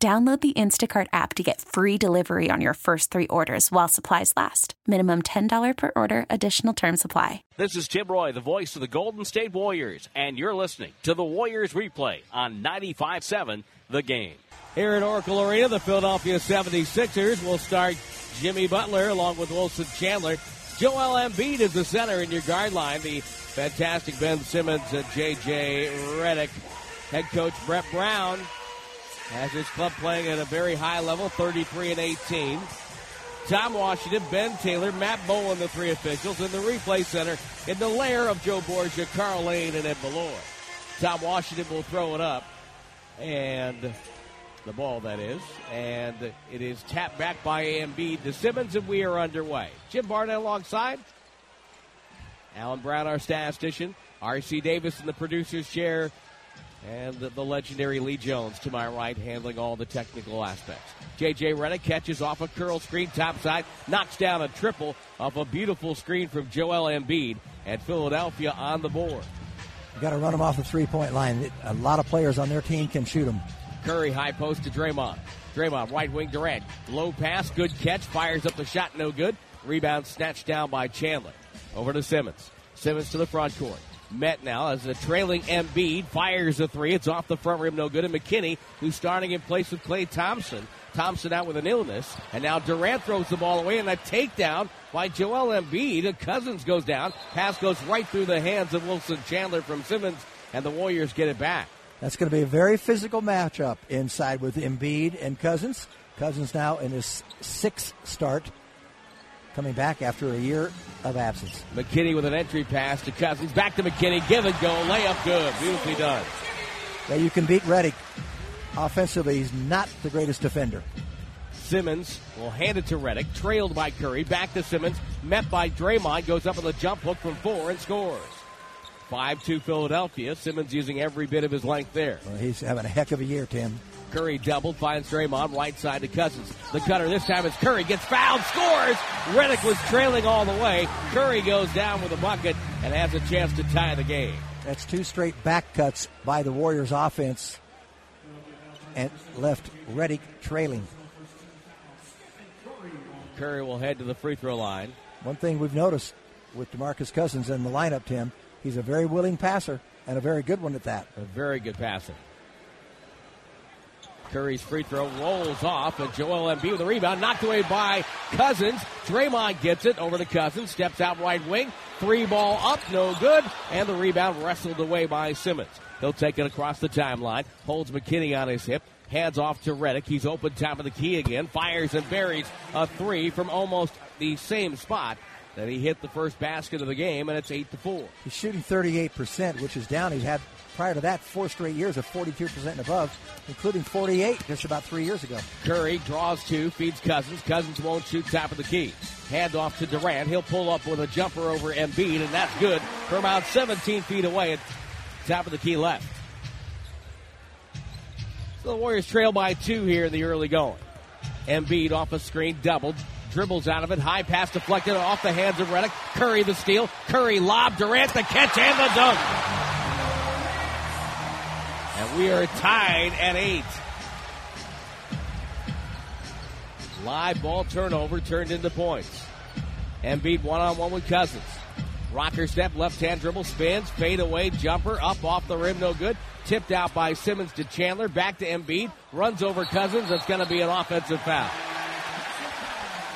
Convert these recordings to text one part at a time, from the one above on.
Download the Instacart app to get free delivery on your first three orders while supplies last. Minimum $10 per order, additional term supply. This is Tim Roye, the voice of the Golden State Warriors, and you're listening to the Warriors replay on 95 7, The Game. Here at Oracle Arena, the Philadelphia 76ers will start Jimmy Butler along with Wilson Chandler. Joel Embiid is the center in your guard line. The fantastic Ben Simmons and J.J. Redick. Head coach Brett Brown has his club playing at a very high level, 33 and 18. Tom Washington, Ben Taylor, Matt Bowen, the three officials, in the replay center in the lair of Joe Borgia, Karl Lane, and Ed Malloy. Tom Washington will throw it up, and the ball, that is, and it is tapped back by Embiid to Simmons, and we are underway. Jim Barnett alongside. Alan Brown, our statistician. R.C. Davis in the producer's chair and the, legendary Lee Jones to my right, handling all the technical aspects. J.J. Redick catches off a curl screen top side, knocks down a triple off a beautiful screen from Joel Embiid, and Philadelphia on the board. You got to run them off the three-point line. A lot of players on their team can shoot them. Curry high post to Draymond. Draymond right wing Durant. Low pass, good catch, fires up the shot, no good. Rebound snatched down by Chandler. Over to Simmons. Simmons to the front court. Met now as the trailing Embiid fires a three. It's off the front rim, no good. And McKinnie, who's starting in place of Klay Thompson. Thompson out with an illness. And now Durant throws the ball away and a takedown by Joel Embiid. Cousins goes down. Pass goes right through the hands of Wilson Chandler from Simmons, and the Warriors get it back. That's going to be a very physical matchup inside with Embiid and Cousins. Cousins now in his sixth start coming back after a year of absence. McKinnie with an entry pass to Cousins. Back to McKinnie. Give and go. Layup good. Beautifully done. Yeah, you can beat Redick. Offensively, he's not the greatest defender. Simmons will hand it to Redick. trailed by Curry. Back to Simmons, met by Draymond, goes up on the jump hook from four and scores. 5 2 Philadelphia. Simmons using every bit of his length there. Well, he's having a heck of a year, Tim. Curry doubled, finds Draymond right side to Cousins. The cutter this time is Curry gets fouled, scores. Redick was trailing all the way. Curry goes down with a bucket and has a chance to tie the game. That's two straight back cuts by the Warriors offense and left Redick trailing. Curry will head to the free throw line. One thing we've noticed with DeMarcus Cousins in the lineup, Tim, he's a very willing passer and a very good one at that. A very good passer. Curry's free throw rolls off, and Joel Embiid with the rebound, knocked away by Cousins. Draymond gets it over to Cousins, steps out right wing, three ball up, no good, and the rebound wrestled away by Simmons. He'll take it across the timeline, holds McKinnie on his hip, hands off to Redick. He's open top of the key again, fires and buries a three from almost the same spot that he hit the first basket of the game, and it's eight to four. He's shooting 38%, which is down. He's had prior to that four straight years of 42% and above, including 48 just about three years ago. Curry draws two, feeds Cousins. Cousins won't shoot top of the key. Hand off to Durant. He'll pull up with a jumper over Embiid, and that's good from about 17 feet away at top of the key left. So the Warriors trail by two here in the early going. Embiid off a screen, doubled, dribbles out of it, high pass deflected off the hands of Redick. Curry the steal, Curry lob, Durant the catch and the dunk. And we are tied at eight. Live ball turnover turned into points. Embiid one on one with Cousins. Rocker step, left hand dribble, spins, fade away, jumper, up off the rim, no good. Tipped out by Simmons to Chandler, back to Embiid, runs over Cousins. It's going to be an offensive foul.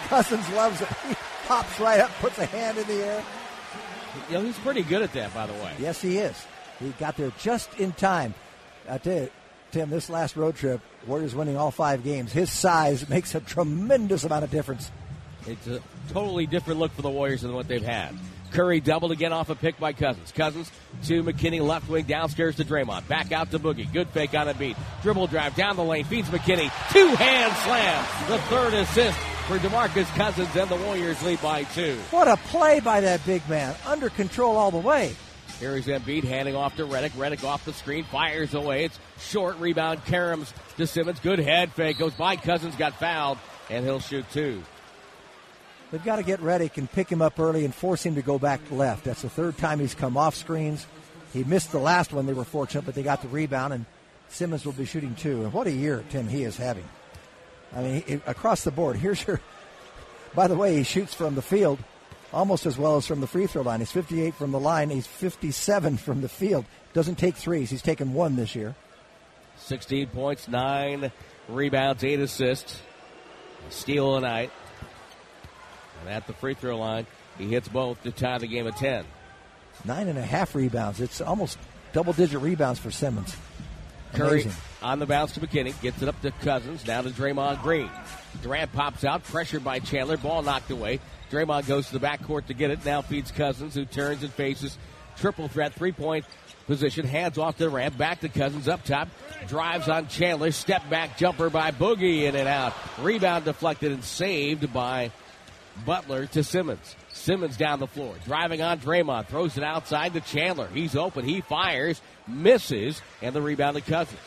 Cousins loves it. He pops right up, puts a hand in the air. You know, he's pretty good at that, by the way. Yes, he is. He got there just in time. I tell you, Tim, this last road trip, Warriors winning all five games. His size makes a tremendous amount of difference. It's a totally different look for the Warriors than what they've had. Curry doubled again off a pick by Cousins. Cousins to McKinnie, left wing, downstairs to Draymond. Back out to Boogie. Good fake on a beat. Dribble drive down the lane, feeds McKinnie. Two hand slam. The third assist for DeMarcus Cousins, and the Warriors lead by two. What a play by that big man. Under control all the way. Here is Embiid handing off to Redick. Redick off the screen, fires away. It's short rebound. Caroms to Simmons. Good head fake. Goes by Cousins, got fouled, and he'll shoot two. They've got to get Redick and pick him up early and force him to go back left. That's the third time he's come off screens. He missed the last one. They were fortunate, but they got the rebound, and Simmons will be shooting two. And what a year, Tim, he is having. I mean, across the board. Here's your. By the way, he shoots from the field almost as well as from the free throw line. He's 58 from the line. He's 57 from the field. Doesn't take threes. He's taken one this year. 16 points, nine rebounds, eight assists. Steal a night. And at the free throw line, he hits both to tie the game at 10. Nine and a half rebounds. It's almost double digit rebounds for Simmons. Curry on the bounce to McKinnie. Gets it up to Cousins. Now to Draymond Green. Durant pops out, pressured by Chandler. Ball knocked away. Draymond goes to the backcourt to get it. Now feeds Cousins, who turns and faces triple threat three point position. Hands off to ramp Back to Cousins up top. Drives on Chandler. Step back jumper by Boogie in and out. Rebound deflected and saved by Butler to Simmons. Simmons down the floor, driving on Draymond, throws it outside to Chandler. He's open, he fires, misses, and the rebound to Cousins.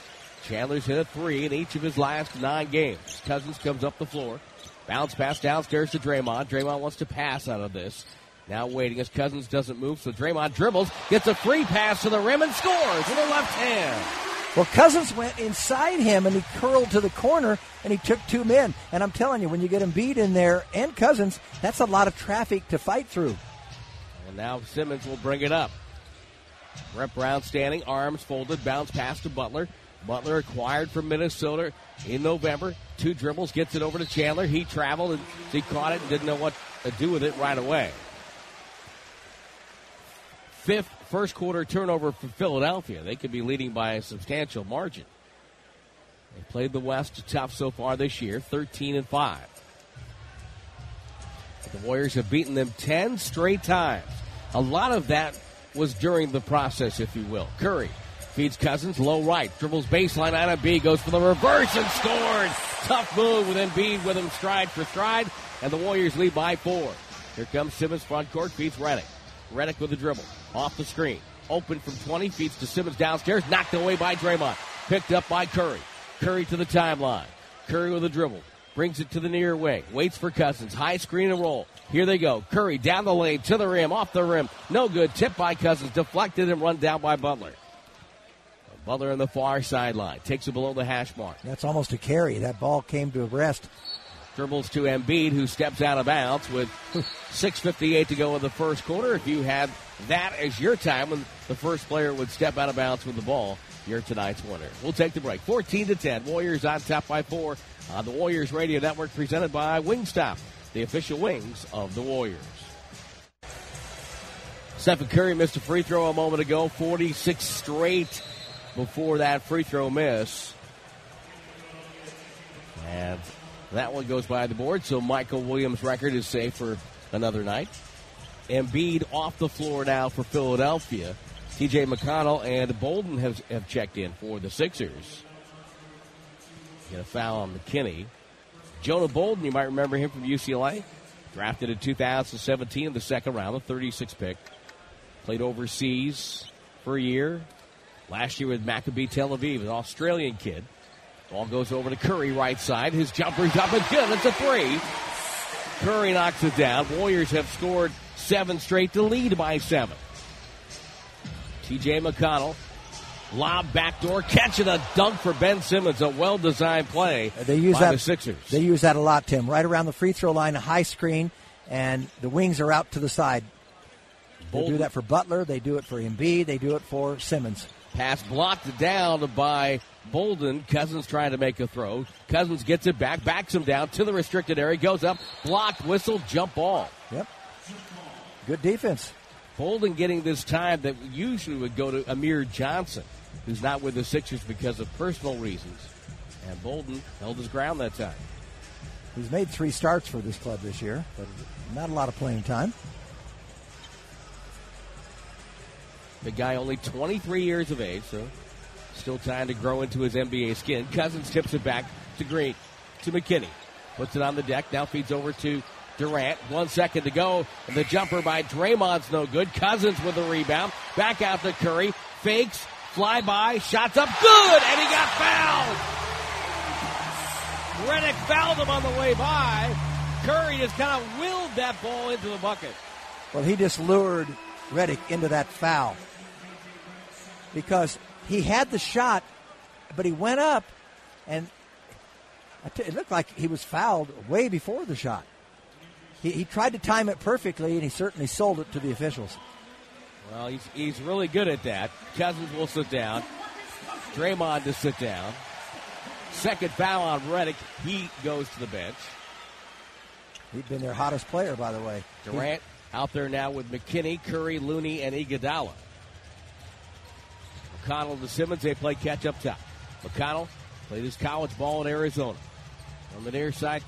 Chandler's hit a three in each of his last nine games. Cousins comes up the floor, bounce pass downstairs to Draymond. Draymond wants to pass out of this. Now waiting as Cousins doesn't move, so Draymond dribbles, gets a free pass to the rim and scores with a left hand. Well, Cousins went inside him and he curled to the corner and he took two men. And I'm telling you, when you get Embiid in there and Cousins, that's a lot of traffic to fight through. And now Simmons will bring it up. Brett Brown standing, arms folded, bounce pass to Butler. Butler acquired from Minnesota in November. Two dribbles, gets it over to Chandler. He traveled and he caught it and didn't know what to do with it right away. Fifth first quarter turnover for Philadelphia. They could be leading by a substantial margin. They played the West tough so far this year, 13 and 5. The Warriors have beaten them 10 straight times. A lot of that was during the process, if you will. Curry feeds Cousins, low right, dribbles baseline out of B, goes for the reverse and scores. Tough move with Embiid with him stride for stride, and the Warriors lead by four. Here comes Simmons front court, feeds Redick. Redick with the dribble. Off the screen. Open from 20 feet to Simmons downstairs. Knocked away by Draymond. Picked up by Curry. Curry to the timeline. Curry with a dribble. Brings it to the near wing. Waits for Cousins. High screen and roll. Here they go. Curry down the lane to the rim. Off the rim. No good. Tip by Cousins. Deflected and run down by Butler. Butler on the far sideline. Takes it below the hash mark. That's almost a carry. That ball came to rest Dribbles to Embiid, who steps out of bounds with 6.58 to go in the first quarter. If you had that as your time when the first player would step out of bounds with the ball, you're tonight's winner. We'll take the break. 14 to 10. Warriors on top by four on the Warriors Radio Network, presented by Wingstop, the official wings of the Warriors. Stephen Curry missed a free throw a moment ago, 46 straight before that free throw miss. And that one goes by the board, so Michael Williams' record is safe for another night. Embiid off the floor now for Philadelphia. TJ McConnell and Bolden have, have checked in for the Sixers. Get a foul on McKinnie. Jonah Bolden, you might remember him from UCLA. Drafted in 2017 in the second round, a 36 pick. Played overseas for a year. Last year with Maccabi Tel Aviv, an Australian kid. Ball goes over to Curry right side. His jumper's up and good. It's a three. Curry knocks it down. Warriors have scored seven straight to lead by seven. TJ McConnell. Lob backdoor, catching a dunk for Ben Simmons. A well designed play. Uh, they use that. The Sixers. They use that a lot, Tim. Right around the free throw line, a high screen, and the wings are out to the side. They do that for Butler. They do it for Embiid. They do it for Simmons. Pass blocked down by Bolden. Cousins trying to make a throw. Cousins gets it back, backs him down to the restricted area, goes up, blocked, whistle, jump ball. Yep. Good defense. Bolden getting this time that usually would go to Amir Johnson, who's not with the Sixers because of personal reasons. And Bolden held his ground that time. He's made three starts for this club this year, but not a lot of playing time. The guy only 23 years of age, so still time to grow into his NBA skin. Cousins tips it back to Green, to McKinney. Puts it on the deck, now feeds over to Durant. One second to go. And the jumper by Draymond's no good. Cousins with the rebound. Back out to Curry. Fakes. Fly by. Shots up. Good. And he got fouled. Redick fouled him on the way by. Curry just kind of willed that ball into the bucket. Well, he just lured Redick into that foul because he had the shot, but he went up, and it looked like he was fouled way before the shot. He, he tried to time it perfectly, and he certainly sold it to the officials. Well, he's, he's really good at that. Cousins will sit down. Draymond to sit down. Second foul on Redick. He goes to the bench. He'd been their hottest player, by the way. Durant out there now with McKinnie, Curry, Looney, and Iguodala. McConnell to Simmons. They play catch up top. McConnell played his college ball in Arizona. On the near side,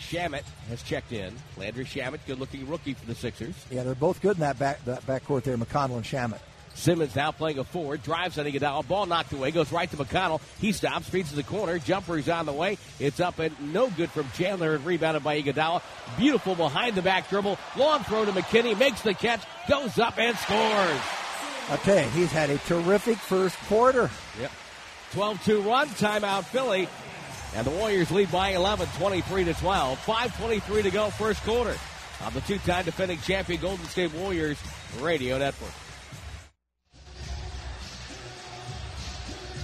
Shamet has checked in. Landry Shamet, good looking rookie for the Sixers. Yeah, they're both good in that back that backcourt there, McConnell and Shamet. Simmons now playing a forward, drives on Iguodala, ball knocked away, goes right to McConnell. He stops, feeds to the corner, jumper's on the way. It's up and no good from Chandler and rebounded by Iguodala. Beautiful behind the back dribble, long throw to McKinnie, makes the catch, goes up and scores. I'll tell you, he's had a terrific first quarter. Yep. 12-2 run, timeout Philly. And the Warriors lead by 11, 23 to 12. 5:23 to go, first quarter. On the two-time defending champion Golden State Warriors Radio Network.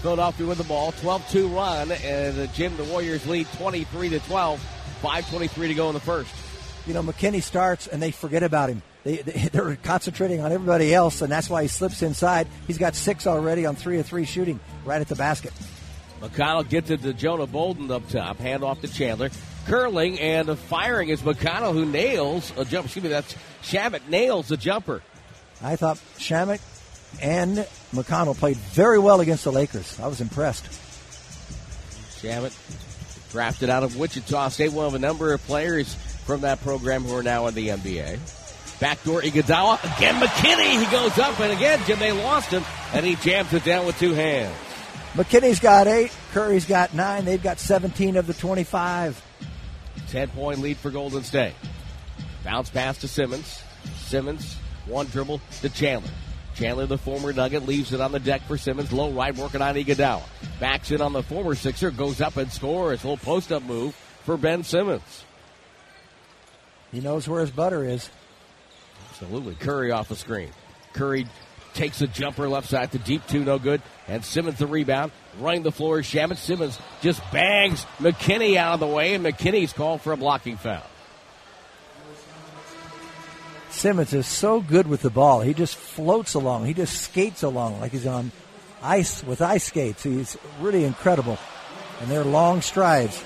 Philadelphia with the ball, 12-2 run, and Jim the Warriors lead 23 to 12. 5:23 to go in the first. You know, McKinnie starts and they forget about him. They, they, they're concentrating on everybody else, and that's why he slips inside. He's got six already on three of three shooting right at the basket. McConnell gets it to Jonah Bolden up top. Hand off to Chandler. Curling and firing is McConnell who nails a jump. Excuse me, that's Shamet nails a jumper. I thought Shamet and McConnell played very well against the Lakers. I was impressed. Shamet drafted out of Wichita State, one of a number of players from that program who are now in the NBA. Backdoor Iguodala. Again, McKinnie. He goes up, and again, Jim, they lost him, and he jams it down with two hands. McKinnie's got eight. Curry's got nine. They've got 17 of the 25. 10 point lead for Golden State. Bounce pass to Simmons. Simmons, one dribble to Chandler. Chandler, the former Nugget, leaves it on the deck for Simmons. Low right, working on Iguodala. Backs in on the former Sixer, goes up and scores. Little post up move for Ben Simmons. He knows where his butter is. Absolutely. Curry off the screen. Curry takes a jumper left side to deep two, no good. And Simmons the rebound. Running the floor is Shamet. Simmons just bangs McKinnie out of the way, and McKinnie's called for a blocking foul. Simmons is so good with the ball. He just floats along. He just skates along like he's on ice with ice skates. He's really incredible. And they're long strides.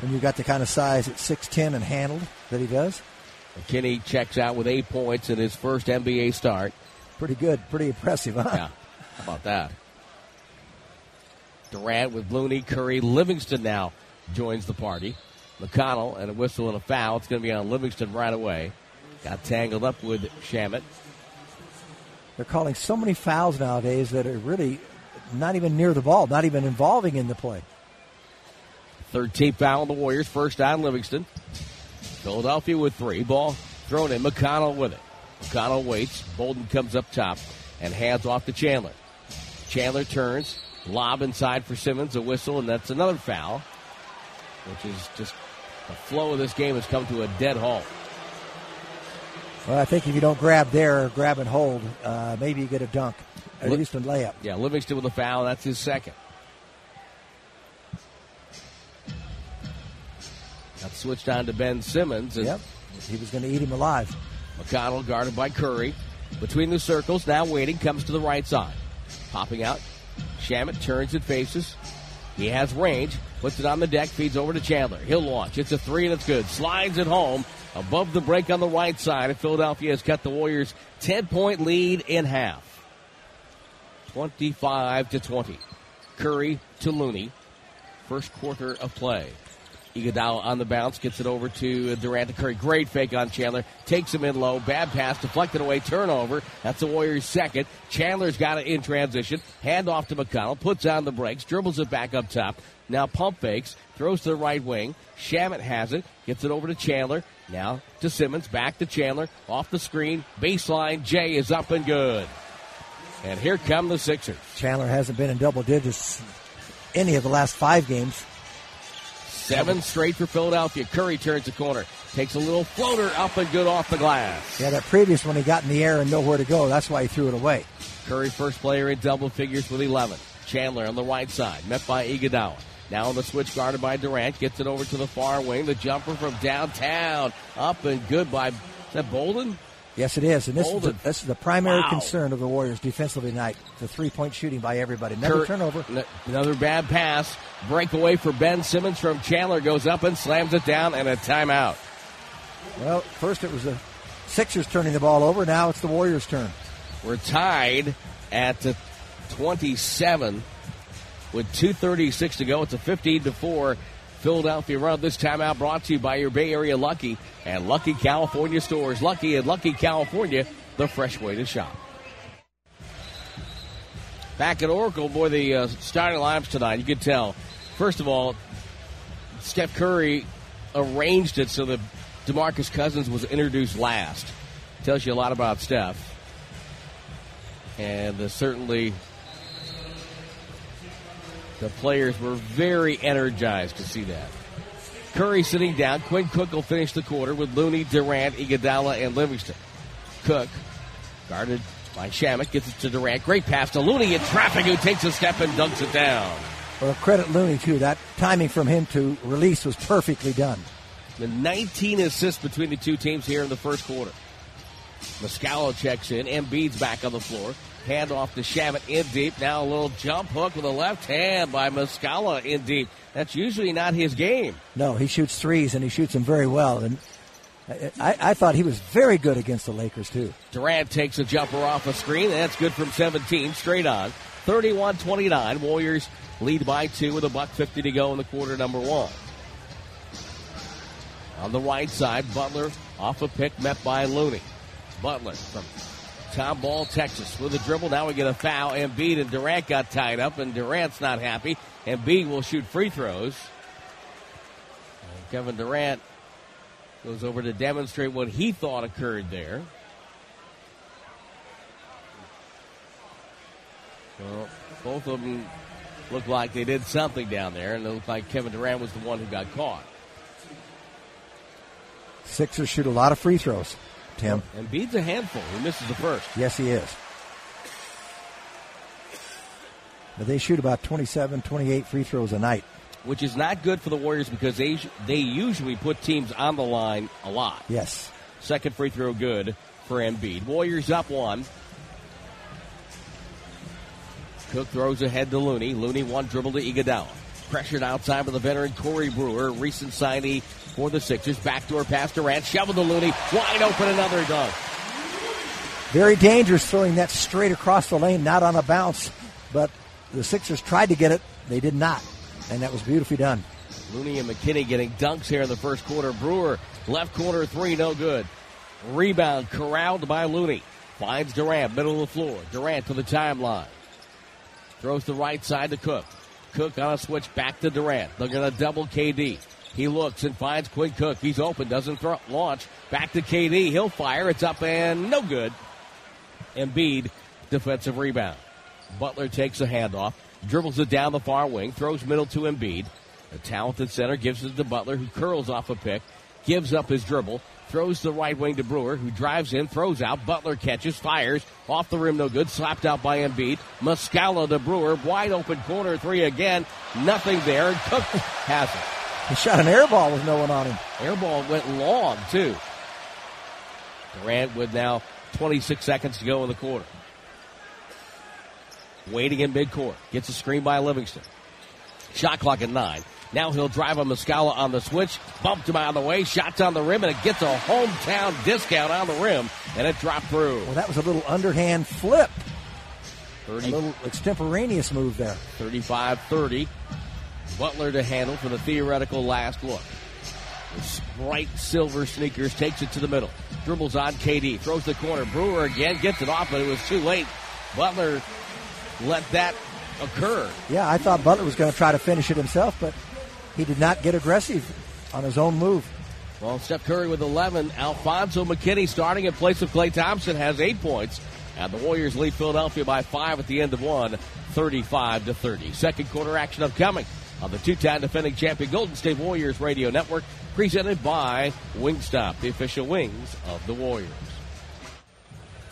When you've got the kind of size at 6'10 and handled that he does. McKinnie checks out with eight points in his first NBA start. Pretty good. Pretty impressive, huh? Yeah. How about that? Durant with Looney, Curry, Livingston now joins the party. McConnell and a whistle and a foul. It's going to be on Livingston right away. Got tangled up with Shamet. They're calling so many fouls nowadays that are really not even near the ball, not even involving in the play. 13th foul on the Warriors. First on Livingston. Philadelphia with three. Ball thrown in. McConnell with it. McConnell waits. Bolden comes up top and hands off to Chandler. Chandler turns. Lob inside for Simmons. A whistle, and that's another foul, which is just the flow of this game has come to a dead halt. Well, I think if you don't grab there, grab and hold, uh, maybe you get a dunk, at least a layup. Yeah, Livingston with a foul. That's his second. Switched on to Ben Simmons. Yep, he was going to eat him alive. McConnell guarded by Curry. Between the circles, now waiting, comes to the right side. Popping out. Shamet turns and faces. He has range, puts it on the deck, feeds over to Chandler. He'll launch. It's a three and it's good. Slides it home above the break on the right side. And Philadelphia has cut the Warriors 10 point lead in half. 25 to 20. Curry to Looney. First quarter of play. Iguodala on the bounce, gets it over to Durant to Curry. Great fake on Chandler. Takes him in low. Bad pass, deflected away, turnover. That's the Warriors' second. Chandler's got it in transition. Hand off to McConnell. Puts on the brakes. Dribbles it back up top. Now pump fakes. Throws to the right wing. Shamet has it. Gets it over to Chandler. Now to Simmons. Back to Chandler. Off the screen. Baseline. Jay is up and good. And here come the Sixers. Chandler hasn't been in double digits any of the last five games. Seven straight for Philadelphia. Curry turns the corner. Takes a little floater up and good off the glass. Yeah, that previous one he got in the air and nowhere to go. That's why he threw it away. Curry, first player in double figures with 11. Chandler on the right side, met by Iguodala. Now on the switch guarded by Durant. Gets it over to the far wing. The jumper from downtown. Up and good by, is that Bolden? Yes, it is. And this, is the, this is the primary Wow. concern of the Warriors defensively tonight. The three point shooting by everybody. Never Kurt- turnover. n- Another bad pass. Breakaway for Ben Simmons from Chandler. Goes up and slams it down and a timeout. Well, first it was the Sixers turning the ball over. Now it's the Warriors' turn. We're tied at uh, 27 with 2.36 to go. It's a 15 to 4 Philadelphia run. This timeout brought to you by your Bay Area Lucky and Lucky California stores. Lucky and Lucky California, the fresh way to shop. Back at Oracle, boy, the uh, starting lineups tonight, you can tell. First of all, Steph Curry arranged it so that DeMarcus Cousins was introduced last. Tells you a lot about Steph. And uh, certainly the players were very energized to see that. Curry sitting down. Quinn Cook will finish the quarter with Looney, Durant, Iguodala, and Livingston. Cook, guarded by Shamet, gets it to Durant. Great pass to Looney in traffic, who takes a step and dunks it down. Well, credit Looney, too. That timing from him to release was perfectly done. The 19 assists between the two teams here in the first quarter. Muscala checks in. Embiid's back on the floor. Hand off to Shamet in deep. Now a little jump hook with a left hand by Muscala in deep. That's usually not his game. No, he shoots threes and he shoots them very well. And I, I, thought he was very good against the Lakers, too. Durant takes a jumper off a screen. That's good from 17. Straight on. 31-29. Warriors lead by two with a buck 50 to go in the quarter number one. On the right side, Butler off a pick met by Looney. Butler from Tomball, Texas with a dribble. Now we get a foul. Embiid and Durant got tied up, and Durant's not happy. Embiid will shoot free throws. And Kevin Durant goes over to demonstrate what he thought occurred there. Well, both of them looked like they did something down there, and it looked like Kevin Durant was the one who got caught. Sixers shoot a lot of free throws, Tim. Embiid's a handful. He misses the first. Yes, he is. But they shoot about 27, 28 free throws a night. which is not good for the Warriors because they they usually put teams on the line a lot. Yes. Second free throw good for Embiid. Warriors up one. Cook throws ahead to Looney. Looney one dribble to Iguodala. Pressured outside by the veteran Corey Brewer, recent signee for the Sixers. Backdoor pass to Durant, shovel to Looney, wide open, another dunk. Very dangerous throwing that straight across the lane, not on a bounce. But the Sixers tried to get it. They did not. And that was beautifully done. Looney and McKinney getting dunks here in the first quarter. Brewer, left corner three, no good. Rebound corralled by Looney. Finds Durant, middle of the floor. Durant to the timeline. Throws the right side to Cook. Cook on a switch back to Durant. They're going to double KD. He looks and finds Quinn Cook. He's open, doesn't throw, launch. Back to KD. He'll fire. It's up and no good. Embiid, defensive rebound. Butler takes a handoff, dribbles it down the far wing, throws middle to Embiid. The talented center gives it to Butler, who curls off a pick, gives up his dribble, throws the right wing to Brewer, who drives in, throws out. Butler catches, fires, off the rim, no good, slapped out by Embiid. Muscala to Brewer, wide open corner three again, nothing there. Cook has it. He shot an air ball with no one on him. Air ball went long, too. Durant with now 26 seconds to go in the quarter. Waiting in midcourt. Gets a screen by Livingston. Shot clock at nine. Now he'll drive a Muscala on the switch. Bumped him out of the way. Shots on the rim, and it gets a hometown discount on the rim, and it dropped through. Well, that was a little underhand flip. A little extemporaneous move there. 35 30. Butler to handle for the theoretical last look. With bright silver sneakers takes it to the middle. Dribbles on KD. Throws the corner. Brewer again gets it off, but it was too late. Butler let that occur. Yeah, I thought Butler was going to try to finish it himself, but he did not get aggressive on his own move. Well, Steph Curry with 11. Alfonzo McKinnie starting in place of Klay Thompson has eight points. And the Warriors lead Philadelphia by five at the end of one, 35 to 30. Second quarter action upcoming on the two-time defending champion Golden State Warriors radio network, presented by Wingstop, the official wings of the Warriors.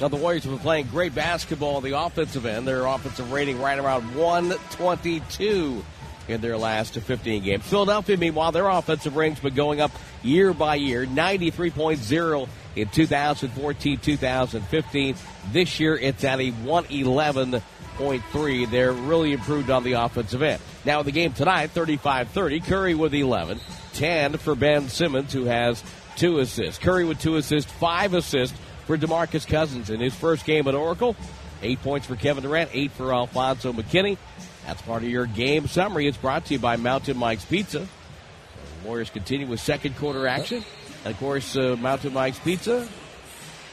Now the Warriors have been playing great basketball on the offensive end. Their offensive rating right around 122 in their last 15 games. Philadelphia, meanwhile, their offensive rating's been going up year by year, 93.0 in 2014, 2015. This year, it's at a 111.3. They're really improved on the offensive end. Now, the game tonight, 35-30, Curry with 11, 10 for Ben Simmons, who has two assists. Curry with two assists, five assists for DeMarcus Cousins in his first game at Oracle. Eight points for Kevin Durant, eight for Alfonzo McKinnie. That's part of your game summary. It's brought to you by Mountain Mike's Pizza. The Warriors continue with second quarter action. And of course, uh, Mountain Mike's Pizza.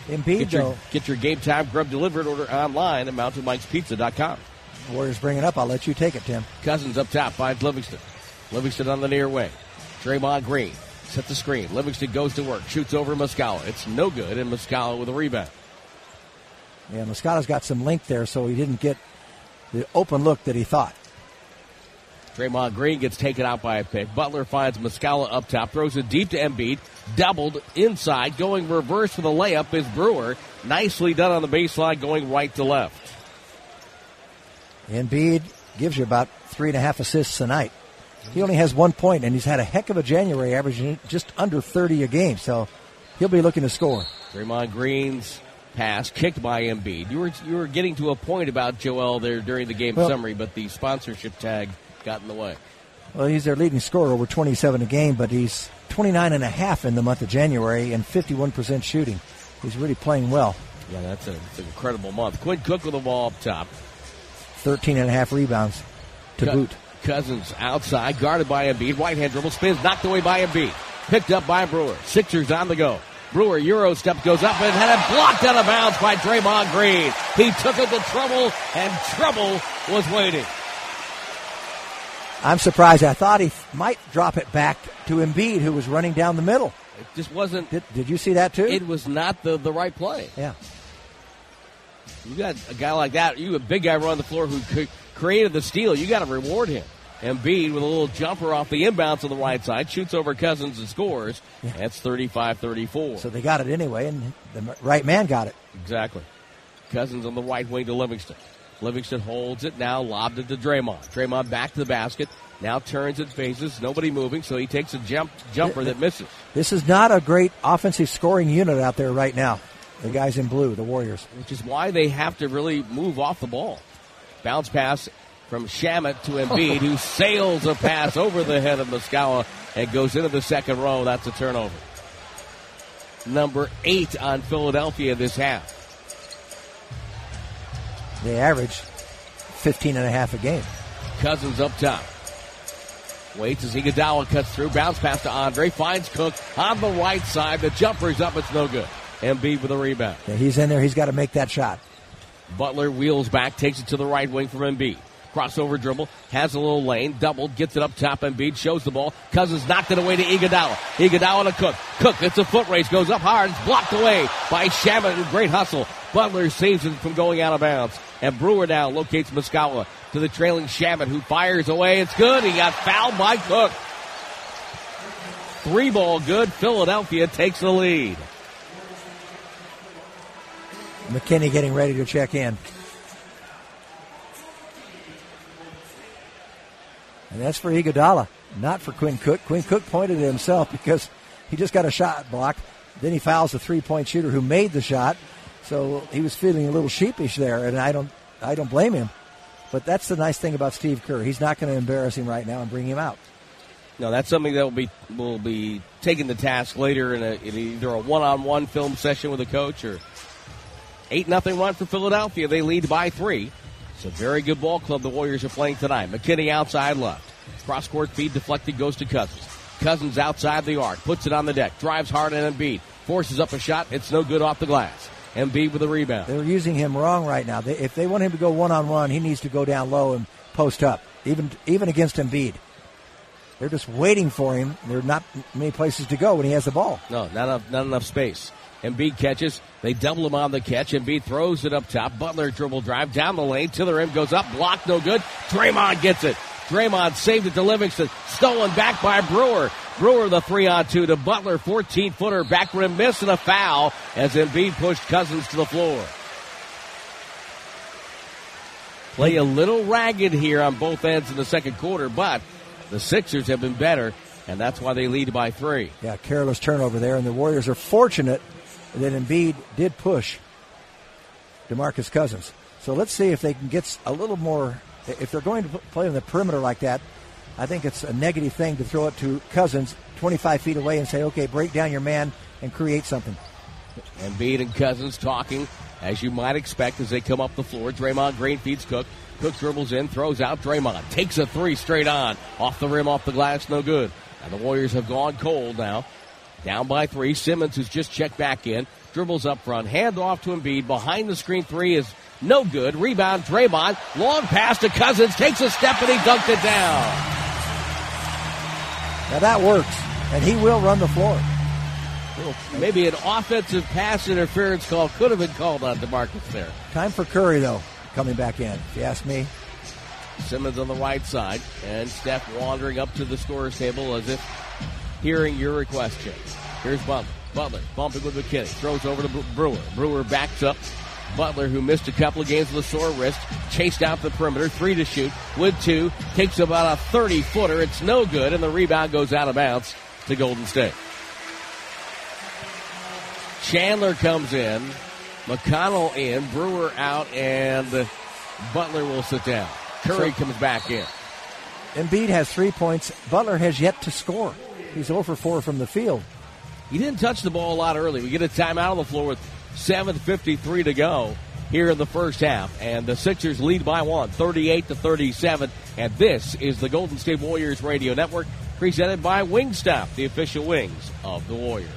Embiid, Get your, get your game time grub delivered. Order online at mountainmikespizza.com. Warriors bring it up. I'll let you take it, Tim. Cousins up top finds Livingston. Livingston on the near wing. Draymond Green set the screen. Livingston goes to work, shoots over Muscala. It's no good, and Muscala with a rebound. Yeah, Muscala's got some length there, so he didn't get the open look that he thought. Draymond Green gets taken out by a pick. Butler finds Muscala up top, throws it deep to Embiid, doubled inside, going reverse for the layup is Brewer. Nicely done on the baseline, going right to left. Embiid gives you about three and a half assists a night. He only has one point, and he's had a heck of a January, averaging just under 30 a game. So he'll be looking to score. Draymond Green's pass kicked by Embiid. You were you were getting to a point about Joel there during the game Well- summary, but the sponsorship tag got in the way. Well, he's their leading scorer over 27 a game, but he's 29 and a half in the month of January and 51% shooting. He's really playing well. Yeah, that's, a, that's an incredible month. Quinn Cook with the ball up top. 13 and a half rebounds to boot. Cousins outside, guarded by Embiid. Hand dribble spins, knocked away by Embiid. Picked up by Brewer. Sixers on the go. Brewer Euro step goes up and had it blocked out of bounds by Draymond Green. He took it to trouble, and trouble was waiting. I'm surprised. I thought he might drop it back to Embiid, who was running down the middle. It just wasn't. Did, did you see that too? It was not the, the right play. yeah. You got a guy like that. You a big guy running the floor who created the steal. You got to reward him. Embiid with a little jumper off the inbounds on the right side, shoots over Cousins and scores. That's 35-34. So they got it anyway, and the right man got it. Exactly. Cousins on the right wing to Livingston. Livingston holds it now, lobbed it to Draymond. Draymond back to the basket. Now turns and faces. Nobody moving, so he takes a jump jumper that misses. This is not a great offensive scoring unit out there right now. The guys in blue, the Warriors. which is why they have to really move off the ball. Bounce pass from Shamet to Embiid, who sails a pass over the head of Muscala and goes into the second row. That's a turnover. Number eight on Philadelphia this half. They average 15 and a half a game. Cousins up top. Waits as Iguodala cuts through. Bounce pass to Andre. Finds Cook on the right side. The jumper's up. It's no good. Embiid with a rebound. Yeah, he's in there. He's got to make that shot. Butler wheels back, takes it to the right wing from Embiid. Crossover dribble, has a little lane, doubled, gets it up top. Embiid shows the ball. Cousins knocked it away to Iguodala. Iguodala to Cook. Cook, it's a foot race, goes up hard, it's blocked away by Shamet. Great hustle. Butler saves it from going out of bounds. And Brewer now locates Muscala to the trailing Shamet, who fires away. It's good. He got fouled by Cook. Three ball good. Philadelphia takes the lead. McKinnie getting ready to check in. And that's for Iguodala, not for Quinn Cook. Quinn Cook pointed at himself because he just got a shot blocked. Then he fouls the three-point shooter who made the shot. So he was feeling a little sheepish there, and I don't, I don't blame him. But that's the nice thing about Steve Kerr. He's not going to embarrass him right now and bring him out. No, that's something that will be will be taken to task later in, a, in either a one-on-one film session with a coach or eight nothing run for Philadelphia. They lead by three. It's a very good ball club the Warriors are playing tonight. McKinnie outside left. Cross court feed deflected goes to Cousins. Cousins outside the arc, puts it on the deck, drives hard and Embiid, forces up a shot. It's no good off the glass. Embiid with a rebound. They're using him wrong right now. They, if they want him to go one on one, he needs to go down low and post up, even even against Embiid. They're just waiting for him. There are not many places to go when he has the ball. No, not enough, not enough space. Embiid catches. They double him on the catch. Embiid throws it up top. Butler dribble drive down the lane to the rim. Goes up. Blocked. No good. Draymond gets it. Draymond saved it to Livingston. Stolen back by Brewer. Brewer the three on two to Butler. 14 footer. Back rim miss and a foul as Embiid pushed Cousins to the floor. Play a little ragged here on both ends in the second quarter, but the Sixers have been better, and that's why they lead by three. Yeah, careless turnover there, and the Warriors are fortunate that Embiid did push DeMarcus Cousins. So let's see if they can get a little more. If they're going to play on the perimeter like that, I think it's a negative thing to throw it to Cousins 25 feet away and say, okay, break down your man and create something. Embiid and Cousins talking, as you might expect, as they come up the floor. Draymond Green feeds Cook. Cook dribbles in, throws out Draymond. Takes a three straight on. Off the rim, off the glass, no good. And the Warriors have gone cold now. Down by three. Simmons, who's just checked back in, dribbles up front. Hand off to Embiid. Behind the screen three is no good. Rebound, Draymond. Long pass to Cousins. Takes a step and he dunked it down. Now that works. And he will run the floor. Maybe an offensive pass interference call could have been called on DeMarcus there. Time for Curry, though, coming back in, if you ask me. Simmons on the right side, and Steph wandering up to the scorer's table as if hearing your request. Here's Butler. Butler bumping with McKinnie. Throws over to Brewer. Brewer backs up. Butler, who missed a couple of games with a sore wrist, chased out the perimeter. Three to shoot. With two. Takes about a 30 footer. It's no good, and the rebound goes out of bounds to Golden State. Chandler comes in. McConnell in. Brewer out, and Butler will sit down. Curry so, comes back in. Embiid has three points. Butler has yet to score. He's over 4 from the field. He didn't touch the ball a lot early. We get a timeout on the floor with 7.53 to go here in the first half. And the Sixers lead by one, 38 to 37. And this is the Golden State Warriors Radio Network, presented by Wingstop, the official wings of the Warriors.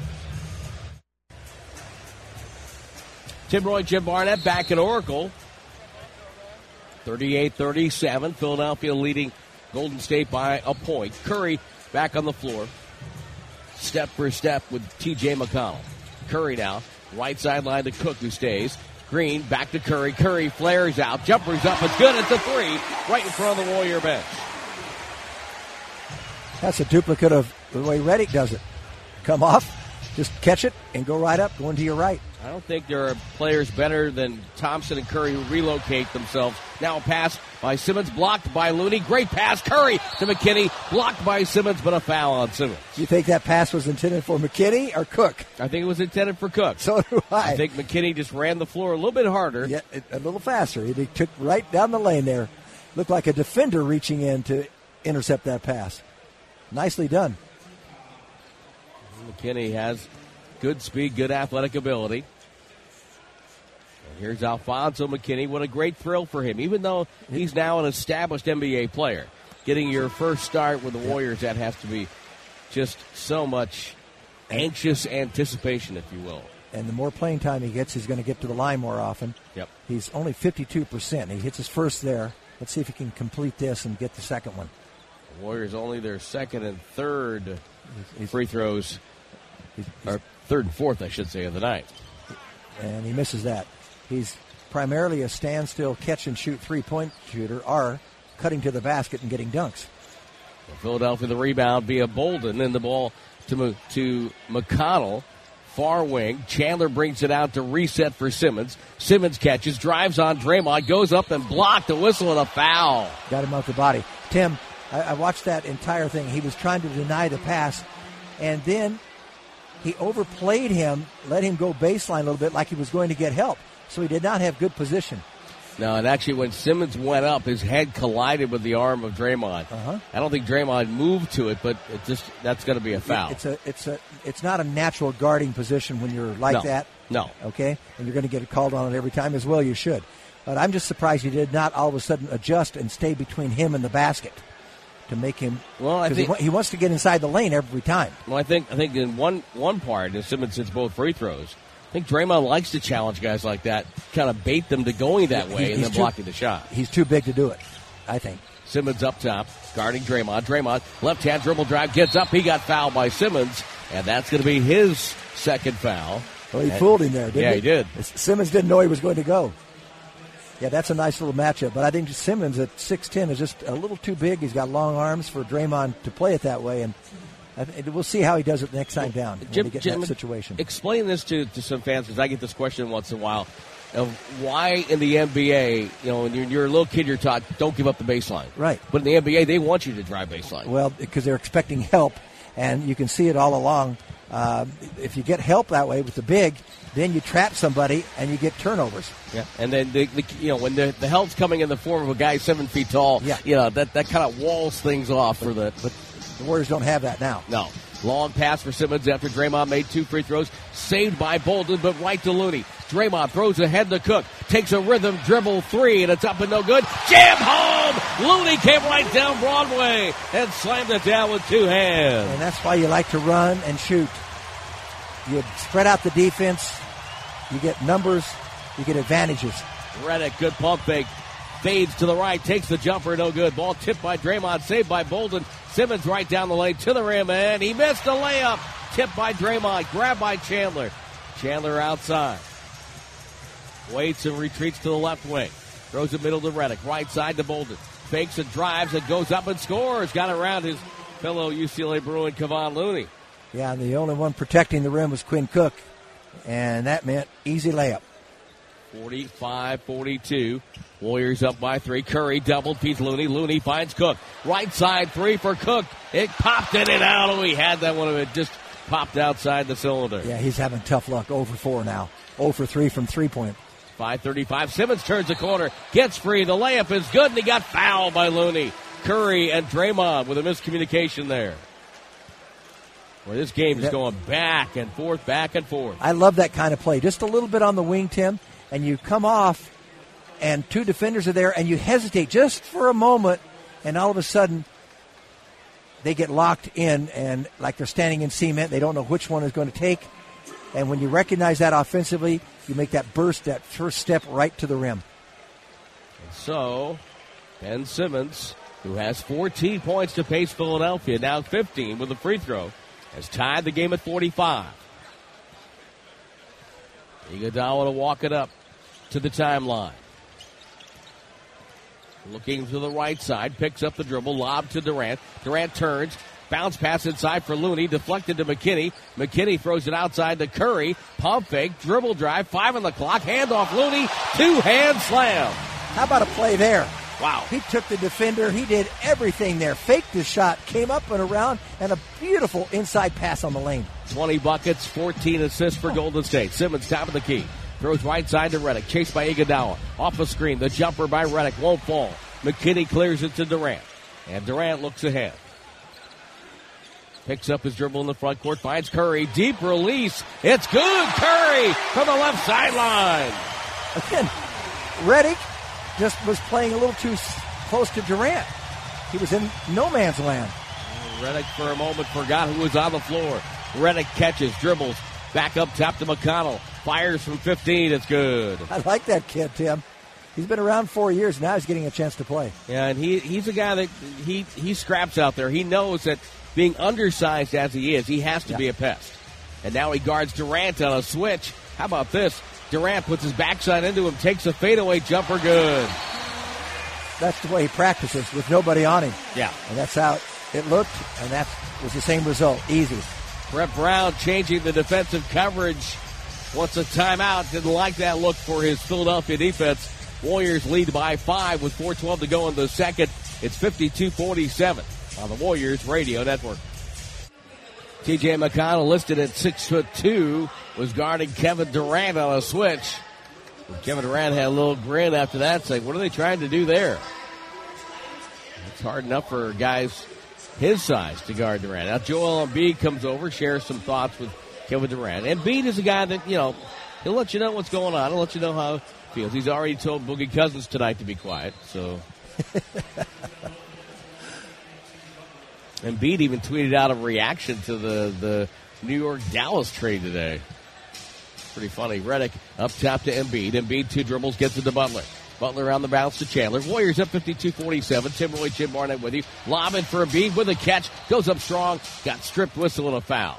Tim Roye, Jim Barnett back at Oracle. 38 37. Philadelphia leading Golden State by a point. Curry back on the floor. Step for step with TJ McConnell. Curry now. Right sideline to Cook who stays. Green back to Curry. Curry flares out. Jumper's up. It's good. It's a three right in front of the Warrior bench. That's a duplicate of the way Redick does it. Come off, just catch it and go right up, going to your right. I don't think there are players better than Thompson and Curry who relocate themselves. Now a pass by Simmons, blocked by Looney. Great pass, Curry to McKinnie, blocked by Simmons, but a foul on Simmons. Do you think that pass was intended for McKinnie or Cook? I think it was intended for Cook. So do I. I think McKinnie just ran the floor a little bit harder. Yeah, a little faster. He took right down the lane there. Looked like a defender reaching in to intercept that pass. Nicely done. McKinnie has good speed, good athletic ability. Here's Alfonzo McKinnie. What a great thrill for him, even though he's now an established NBA player. Getting your first start with the Warriors, that has to be just so much anxious anticipation, if you will. And the more playing time he gets, he's going to get to the line more often. Yep. He's only 52%. He hits his first there. Let's see if he can complete this and get the second one. The Warriors only their second and third he's, free throws, he's, he's, or third and fourth, I should say, of the night. And he misses that. He's primarily a standstill catch and shoot three point shooter, or cutting to the basket and getting dunks. Philadelphia the rebound via Bolden, and the ball to to McConnell, far wing. Chandler brings it out to reset for Simmons. Simmons catches, drives on Draymond, goes up and blocked the whistle and a foul. Got him out the body. Tim, I, I watched that entire thing. He was trying to deny the pass, and then he overplayed him, let him go baseline a little bit like he was going to get help so he did not have good position. No, and actually, when Simmons went up, his head collided with the arm of Draymond. Uh-huh. I don't think Draymond moved to it, but it just that's going to be a foul. It's a it's a it's not a natural guarding position when you're like no. that. No. Okay, and you're going to get called on it every time as well. You should, but I'm just surprised he did not all of a sudden adjust and stay between him and the basket. to make him. Well, I think- he, he wants to get inside the lane every time. Well, I think I think in one one part, Simmons hits both free throws, I think Draymond likes to challenge guys like that, kind of bait them to going that way He- and then too- blocking the shot. He's too big to do it. I think. Simmons up top, guarding Draymond. Draymond, left hand dribble drive, gets up. He got fouled by Simmons, and that's going to be his second foul. Well, he fooled him there, didn't Yeah, he? he did. Simmons didn't know he was going to go. Yeah, that's a nice little matchup. But I think Simmons at 6'10 is just a little too big. He's got long arms for Draymond to play it that way. And Th- we'll see how he does it next time down when Jim, he get Jim, in that situation. Explain this to, to some fans because I get this question once in a while of why in the NBA, you know, when you're, you're a little kid, you're taught don't give up the baseline. Right. But in the NBA, they want you to drive baseline. Well, because they're expecting help, and you can see it all along. Uh, if you get help that way with the big, then you trap somebody and you get turnovers. Yeah, and then the, the you know when the the help's coming in the form of a guy seven feet tall, Yeah. you know that that kind of walls things off for the. But the Warriors don't have that now. No. Long pass for Simmons after Draymond made two free throws. Saved by Bolden, but right to Looney. Draymond throws ahead to Cook. Takes a rhythm dribble three, and it's up and no good. Jam home! Looney came right down Broadway and slammed it down with two hands. And that's why you like to run and shoot. You spread out the defense, you get numbers, you get advantages. Redick, good pump fake. Fades to the right, takes the jumper, no good. Ball tipped by Draymond, saved by Bolden. Simmons right down the lane to the rim, and he missed a layup. Tipped by Draymond, grabbed by Chandler. Chandler outside. Waits and retreats to the left wing. Throws it middle to Redick, right side to Bolden. Fakes and drives and goes up and scores. Got around his fellow UCLA Bruin, Kevon Looney. Yeah, and the only one protecting the rim was Quinn Cook, and that meant easy layup. 45 42. Warriors up by three. Curry double tees Looney. Looney finds Cook. Right side three for Cook. It popped in and out. Oh, he had that one. It just popped outside the cylinder. Yeah, he's having tough luck. Over four now. 0 for three from three point. 535. Simmons turns the corner. Gets free. The layup is good, and he got fouled by Looney. Curry and Draymond with a miscommunication there. Where this game is That- going back and forth, back and forth. I love that kind of play. Just a little bit on the wing, Tim, and you come off, and two defenders are there, and you hesitate just for a moment, and all of a sudden they get locked in, and like they're standing in cement. They don't know which one is going to take. And when you recognize that offensively, you make that burst, that first step right to the rim. So, Ben Simmons, who has 14 points to pace Philadelphia, now 15 with a free throw, has tied the game at 45. Iguodala to walk it up to the timeline. Looking to the right side, picks up the dribble, lob to Durant. Durant turns, bounce pass inside for Looney, deflected to McKinnie. McKinnie throws it outside to Curry. Pump fake, dribble drive, five on the clock, handoff Looney, two hand slam. How about a play there? Wow. He took the defender. He did everything there. Faked his shot, came up and around, and a beautiful inside pass on the lane. 20 buckets, 14 assists for Golden State. Simmons top of the key. Throws right side to Redick. Chased by Iguodala. Off the screen. The jumper by Redick won't fall. McKinnie clears it to Durant. And Durant looks ahead. Picks up his dribble in the front court. Finds Curry. Deep release. It's good. Curry from the left sideline. Again, Redick just was playing a little too close to Durant. He was in no man's land. Redick for a moment forgot who was on the floor. Redick catches, dribbles, back up top to McConnell. Fires from 15. It's good. I like that kid, Tim. He's been around four years. Now he's getting a chance to play. Yeah, and he he's a guy that he he scraps out there. He knows that being undersized as he is, he has to Yeah. be a pest. And now he guards Durant on a switch. How about this? Durant puts his backside into him, takes a fadeaway jumper, good. That's the way he practices with nobody on him. Yeah. And that's how it looked, and that was the same result. Easy. Brett Brown changing the defensive coverage. Wants a timeout. Didn't like that look for his Philadelphia defense. Warriors lead by five with 4.12 to go in the second. It's 52-47 on the Warriors Radio Network. TJ McConnell listed at six foot two was guarding Kevin Durant on a switch. Kevin Durant had a little grin after that, saying, "What are they trying to do there?" It's hard enough for guys his size to guard Durant. Now Joel Embiid comes over, shares some thoughts with Kevin Durant. And Embiid is a guy that you know he'll let you know what's going on. He'll let you know how it feels. He's already told Boogie Cousins tonight to be quiet. So Embiid even tweeted out a reaction to the, the New York Dallas trade today. Pretty funny. Redick up top to Embiid. Embiid two dribbles, gets it to Butler. Butler on the bounce to Chandler. Warriors up 52-47. Tim Roye, Jim Barnett with you. Lobbing for Embiid with a catch. Goes up strong. Got stripped whistle and a foul.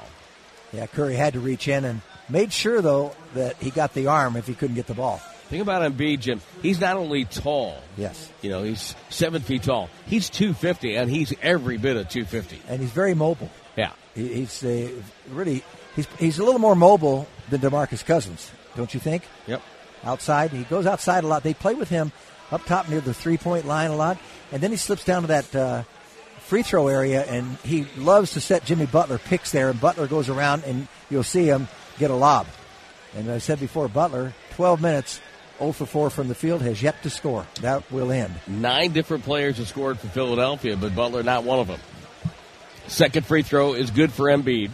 Yeah, Curry had to reach in and made sure, though, that he got the arm if he couldn't get the ball. Think about Embiid, Jim, he's not only tall. Yes. You know, he's seven feet tall. He's 250, and he's every bit of 250. And he's very mobile. Yeah. He, he's uh, really, he's, he's a little more mobile than DeMarcus Cousins, don't you think? Yep. Outside. He goes outside a lot. They play with him up top near the three point line a lot. And then he slips down to that uh, free throw area, and he loves to set Jimmy Butler picks there, and Butler goes around, and you'll see him get a lob. And I said before, Butler, 12 minutes, 0 for 4 from the field, has yet to score. That will end. Nine different players have scored for Philadelphia, but Butler not one of them. Second free throw is good for Embiid.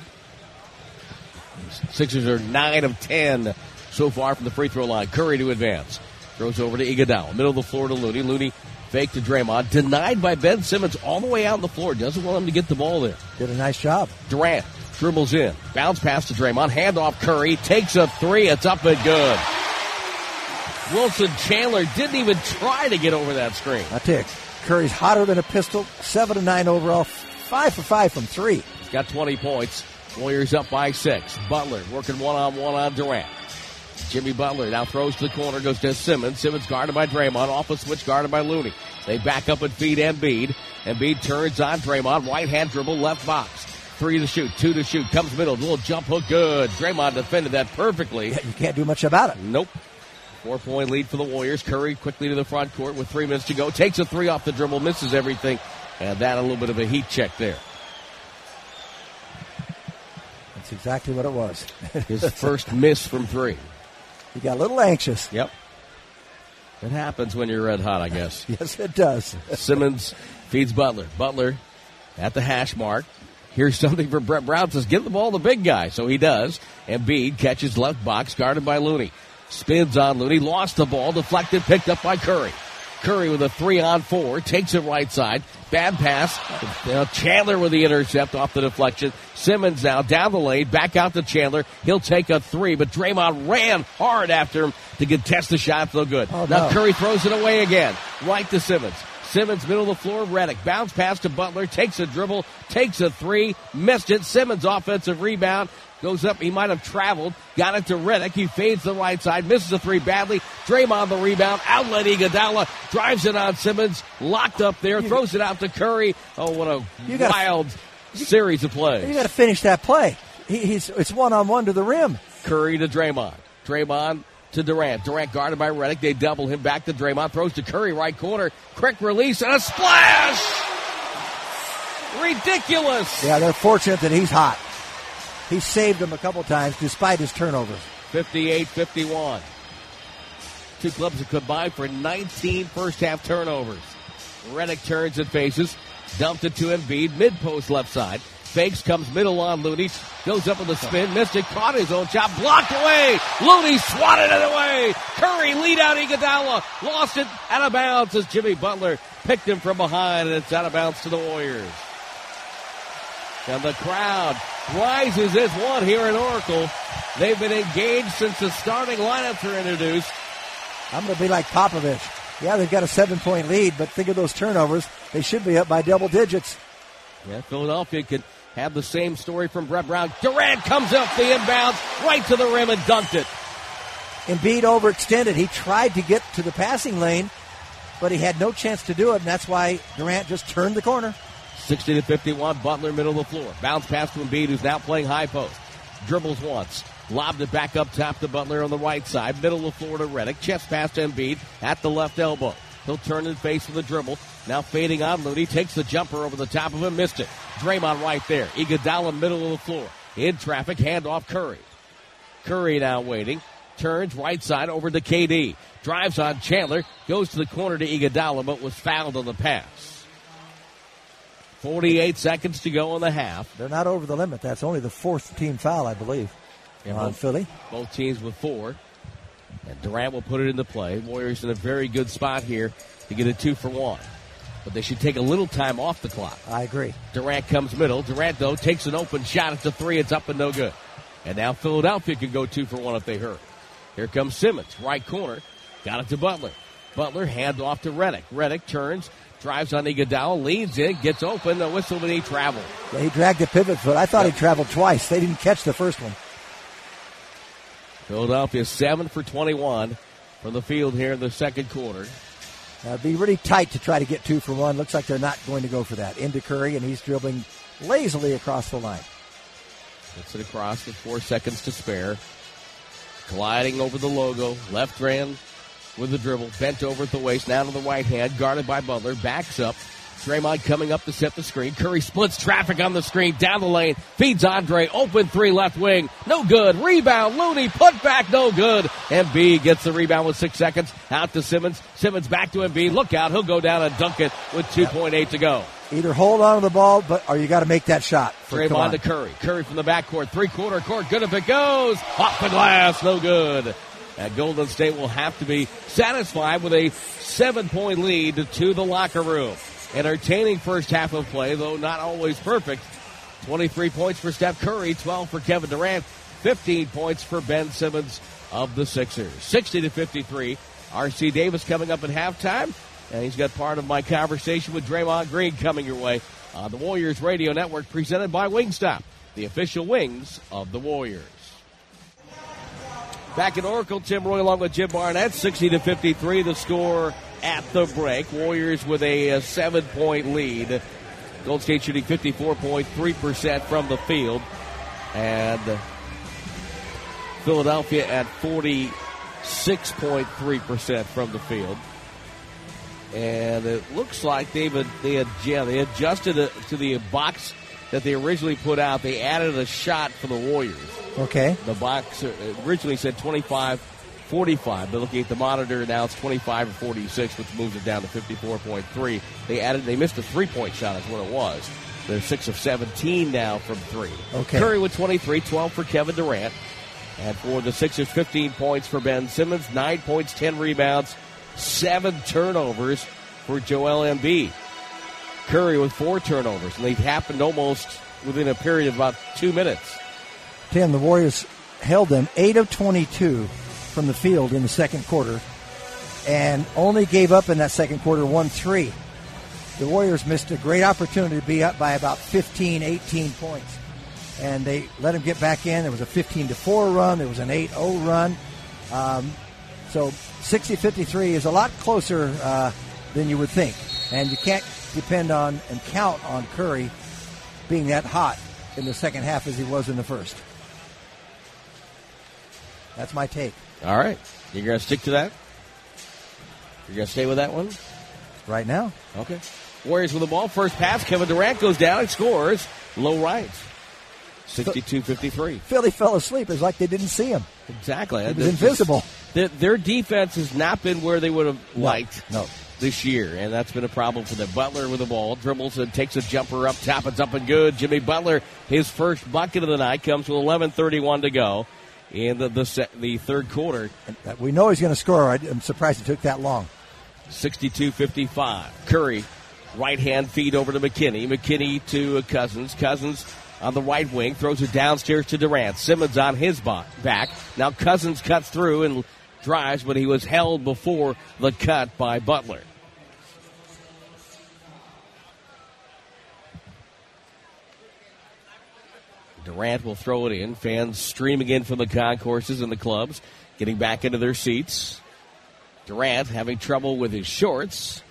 Sixers are 9 of 10 so far from the free throw line. Curry to advance. Throws over to Iguodala. Middle of the floor to Looney. Looney fake to Draymond. Denied by Ben Simmons all the way out on the floor. Doesn't want him to get the ball there. Did a nice job. Durant dribbles in. Bounce pass to Draymond. Handoff Curry. Takes a three. It's up and good. Wilson Chandler didn't even try to get over that screen. I you, Curry's hotter than a pistol. Seven to nine overall. Five for five from three. He's got 20 points. Warriors up by six. Butler working one on one on Durant. Jimmy Butler now throws to the corner, goes to Simmons. Simmons guarded by Draymond. Off a switch guarded by Looney. They back up and feed Embiid. And Embiid turns on Draymond. Right hand dribble, left box. Three to shoot, two to shoot. Comes middle, little jump hook, good. Draymond defended that perfectly. Yeah, you can't do much about it. Nope. Four point lead for the Warriors. Curry quickly to the front court with three minutes to go. Takes a three off the dribble, misses everything. And that a little bit of a heat check there. That's exactly what it was. His first miss from three. He got a little anxious. Yep. It happens when you're red hot, I guess. Yes, it does. Simmons feeds Butler. Butler at the hash mark. Here's something for Brett Brown. Says, give the ball to the big guy. So he does. Embiid catches left box, guarded by Looney. Spins on Looney. Lost the ball. Deflected. Picked up by Curry. Curry with a three on four. Takes it right side. Bad pass. Uh, Chandler with the intercept off the deflection. Simmons now down the lane. Back out to Chandler. He'll take a three, but Draymond ran hard after him to contest the shot. No good. Oh, now no. Curry throws it away again. Right to Simmons. Simmons, middle of the floor, Redick. Bounce pass to Butler, takes a dribble, takes a three, missed it. Simmons offensive rebound, goes up. He might have traveled, got it to Redick. He fades the right side, misses a three badly. Draymond the rebound, outlet Iguodala, drives it on Simmons, locked up there, throws it out to Curry. Oh, what a You gotta- wild series of plays. You got to finish that play. He, he's it's one on one to the rim. Curry to Draymond. Draymond to Durant. Durant guarded by Redick. They double him back to Draymond. Throws to Curry, right corner. Quick release and a splash! Ridiculous! Yeah, they're fortunate that he's hot. He saved them a couple times despite his turnovers. 58 51. Two clubs have combined for 19 first half turnovers. Redick turns and faces. Dumped it to Embiid, mid post left side. Fakes, comes middle on Looney. Goes up with a spin, missed it, caught his own shot, blocked away. Looney swatted it away. Curry lead out Iguodala. Lost it out of bounds as Jimmy Butler picked him from behind, and it's out of bounds to the Warriors. And the crowd rises as one here in Oracle. They've been engaged since the starting lineups were introduced. I'm going to be like Popovich. Yeah, they've got a seven point lead, but think of those turnovers. They should be up by double digits. Yeah, Philadelphia could have the same story from Brett Brown. Durant comes up the inbounds, right to the rim and dunked it. Embiid overextended. He tried to get to the passing lane, but he had no chance to do it, and that's why Durant just turned the corner. 60 to 51, Butler middle of the floor. Bounce pass to Embiid, who's now playing high post. Dribbles once. Lobbed it back up top to Butler on the right side. Middle of the floor to Redick. Chest pass to Embiid at the left elbow. He'll turn and face with the dribble. Now fading on Looney. Takes the jumper over the top of him. Missed it. Draymond right there. Iguodala middle of the floor. In traffic. Handoff Curry. Curry now waiting. Turns right side over to KD. Drives on Chandler. Goes to the corner to Iguodala, but was fouled on the pass. 48 seconds to go in the half. They're not over the limit. That's only the fourth team foul, I believe, Yeah, on both- Philly. Both teams with four. And Durant will put it into play. Warriors in a very good spot here to get a two for one. but they should take a little time off the clock. I agree. Durant comes middle. Durant, though, takes an open shot. It's a three. It's up and no good. And now Philadelphia can go two for one if they hurt. Here comes Simmons, right corner. Got it to Butler. Butler hand off to Redick. Redick turns, drives on Iguodala, leads in, gets open. The whistle, but he traveled. Yeah, he dragged the pivot foot. I thought he traveled twice. They didn't catch the first one. Philadelphia seven for 21 from the field here in the second quarter. Uh, be really tight to try to get two for one. Looks like they're not going to go for that. Into Curry, and he's dribbling lazily across the line. Gets it across with four seconds to spare. Gliding over the logo. Left hand with the dribble. Bent over at the waist. Now to the right hand. Guarded by Butler. Backs up. Draymond coming up to set the screen. Curry splits traffic on the screen. Down the lane. Feeds Andre. Open three left wing. No good. Rebound. Looney. Put back. No good. Embiid gets the rebound with six seconds. Out to Simmons. Simmons back to Embiid. Look out. He'll go down and dunk it with 2.8 to go. Either hold on to the ball, but or you got to make that shot. for Draymond to Curry. Curry from the backcourt. Three quarter court. Good if it goes. Off the glass. No good. And Golden State will have to be satisfied with a seven point lead to the locker room. Entertaining first half of play, though not always perfect. 23 points for Steph Curry, 12 for Kevin Durant, 15 points for Ben Simmons of the Sixers. 60 to 53. RC Davis coming up at halftime. And he's got part of my conversation with Draymond Green coming your way on the Warriors Radio Network, presented by Wingstop, the official wings of the Warriors. Back in Oracle, Tim Roye along with Jim Barnett, 60 to 53, the score at the break. Warriors with a, uh seven point lead. Gold State shooting 54.3% from the field. And Philadelphia at 46.3% from the field. And it looks like they've they had yeah they adjusted it to the box that they originally put out. They added a shot for the Warriors. Okay. The box originally said 25 45, but looking at the monitor now it's 25 or 46, which moves it down to 54.3. They added, they missed a three point shot, is what it was. They're 6 of 17 now from three. Okay. Curry with 23, 12 for Kevin Durant. And for the Sixers, 15 points for Ben Simmons, 9 points, 10 rebounds, 7 turnovers for Joel Embiid. Curry with 4 turnovers, and they've happened almost within a period of about two minutes. Tim, the Warriors held them 8 of 22 from the field in the second quarter and only gave up in that second quarter 1 3. The Warriors missed a great opportunity to be up by about 15, 18 points. And they let them get back in. There was a 15 to 4 run, there was an 8 0 run. Um, so 60 53 is a lot closer uh, than you would think. And you can't depend on and count on Curry being that hot in the second half as he was in the first. That's my take. All right. You're going to stick to that? You're going to stay with that one? Right now. Okay. Warriors with the ball. First pass. Kevin Durant goes down and scores. Low right. 62 53. Philly fell asleep. It's like they didn't see him. Exactly. He was invisible. Their, their defense has not been where they would have liked No. This year, and that's been a problem for them. Butler with the ball, dribbles and takes a jumper up top. It's up and good. Jimmy Butler, his first bucket of the night, comes with 11.31 to go in the, the, se- the third quarter. And we know he's going to score. I'm surprised it took that long. 62-55. Curry, right hand feed over to McKinnie. McKinnie to Cousins. Cousins on the right wing throws it downstairs to Durant. Simmons on his back. Now Cousins cuts through and drives, but he was held before the cut by Butler. Durant will throw it in. Fans streaming in from the concourses and the clubs, getting back into their seats. Durant having trouble with his shorts.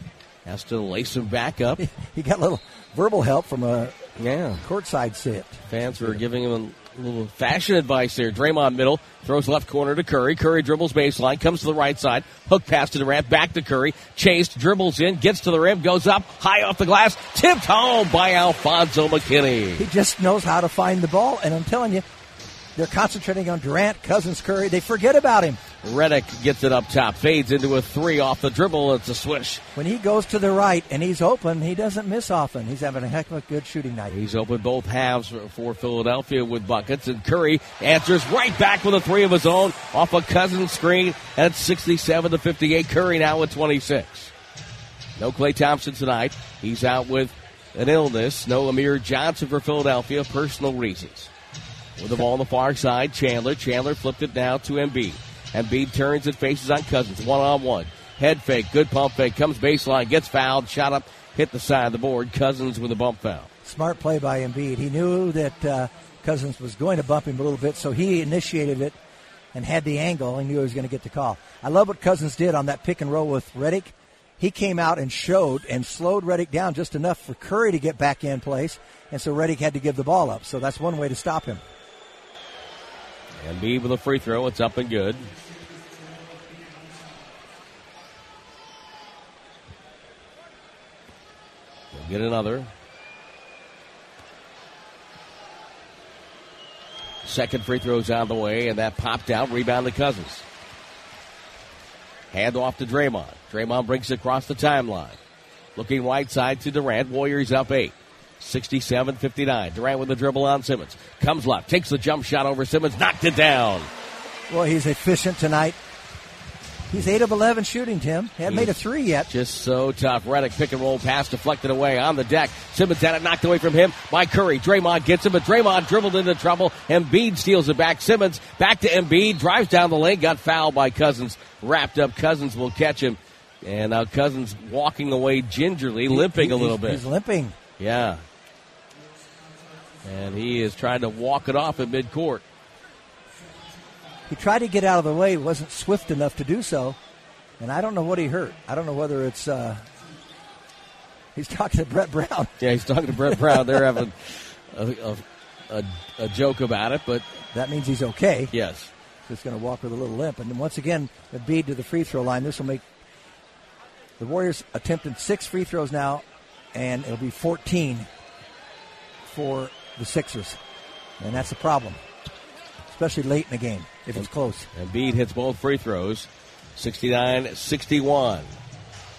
Has to lace them back up. He got a little verbal help from a Yeah. courtside sit. Fans were giving him a little fashion advice there. Draymond middle, throws left corner to Curry. Curry dribbles baseline, comes to the right side, hook pass to Durant, back to Curry, chased, dribbles in, gets to the rim, goes up, high off the glass, tipped home by Alfonzo McKinnie. He just knows how to find the ball. And I'm telling you, they're concentrating on Durant, Cousins, Curry. They forget about him. Redick gets it up top, fades into a three off the dribble. It's a swish. When he goes to the right and he's open, he doesn't miss often. He's having a heck of a good shooting night. He's opened both halves for Philadelphia with buckets, and Curry answers right back with a three of his own off a Cousins screen at 67 to 58. Curry now with 26. No Klay Thompson tonight. He's out with an illness. No Amir Johnson for Philadelphia, personal reasons. With the ball on the far side, Chandler. Chandler flipped it now to Embiid. Embiid turns and faces on Cousins, one on one. Head fake, good pump fake, comes baseline, gets fouled, shot up, hit the side of the board. Cousins with a bump foul. Smart play by Embiid. He knew that uh, Cousins was going to bump him a little bit, so he initiated it and had the angle and knew he was going to get the call. I love what Cousins did on that pick and roll with Redick. He came out and showed and slowed Redick down just enough for Curry to get back in place, and so Redick had to give the ball up. So that's one way to stop him. Embiid with a free throw. It's up and good. Get another. Second free throw's out of the way, and that popped out. Rebound to Cousins. Hand off to Draymond. Draymond brings it across the timeline. Looking right side to Durant. Warriors up eight. 67 59. Durant with the dribble on Simmons. Comes left. Takes the jump shot over Simmons. Knocked it down. Well, he's efficient tonight. He's 8 of 11 shooting, Tim. He hasn't made a three yet. Just so tough. Redick pick and roll pass deflected away on the deck. Simmons had it knocked away from him by Curry. Draymond gets him, but Draymond dribbled into trouble. Embiid steals it back. Simmons back to Embiid. Drives down the lane. Got fouled by Cousins. Wrapped up. Cousins will catch him. And now Cousins walking away gingerly, limping a little bit. He's limping. Yeah. And he is trying to walk it off at midcourt. He tried to get out of the way, wasn't swift enough to do so. And I don't know what he hurt. I don't know whether it's. Uh, he's talking to Brett Brown. Yeah, he's talking to Brett Brown. They're having a, a, a, a joke about it, but That means he's okay. yes. Just going to walk with a little limp. And then once again, Embiid to the free throw line. This will make the Warriors attempting six free throws now, and it'll be 14 for the Sixers. And that's a problem, especially late in the game if it's close. Embiid hits both free throws, 69-61.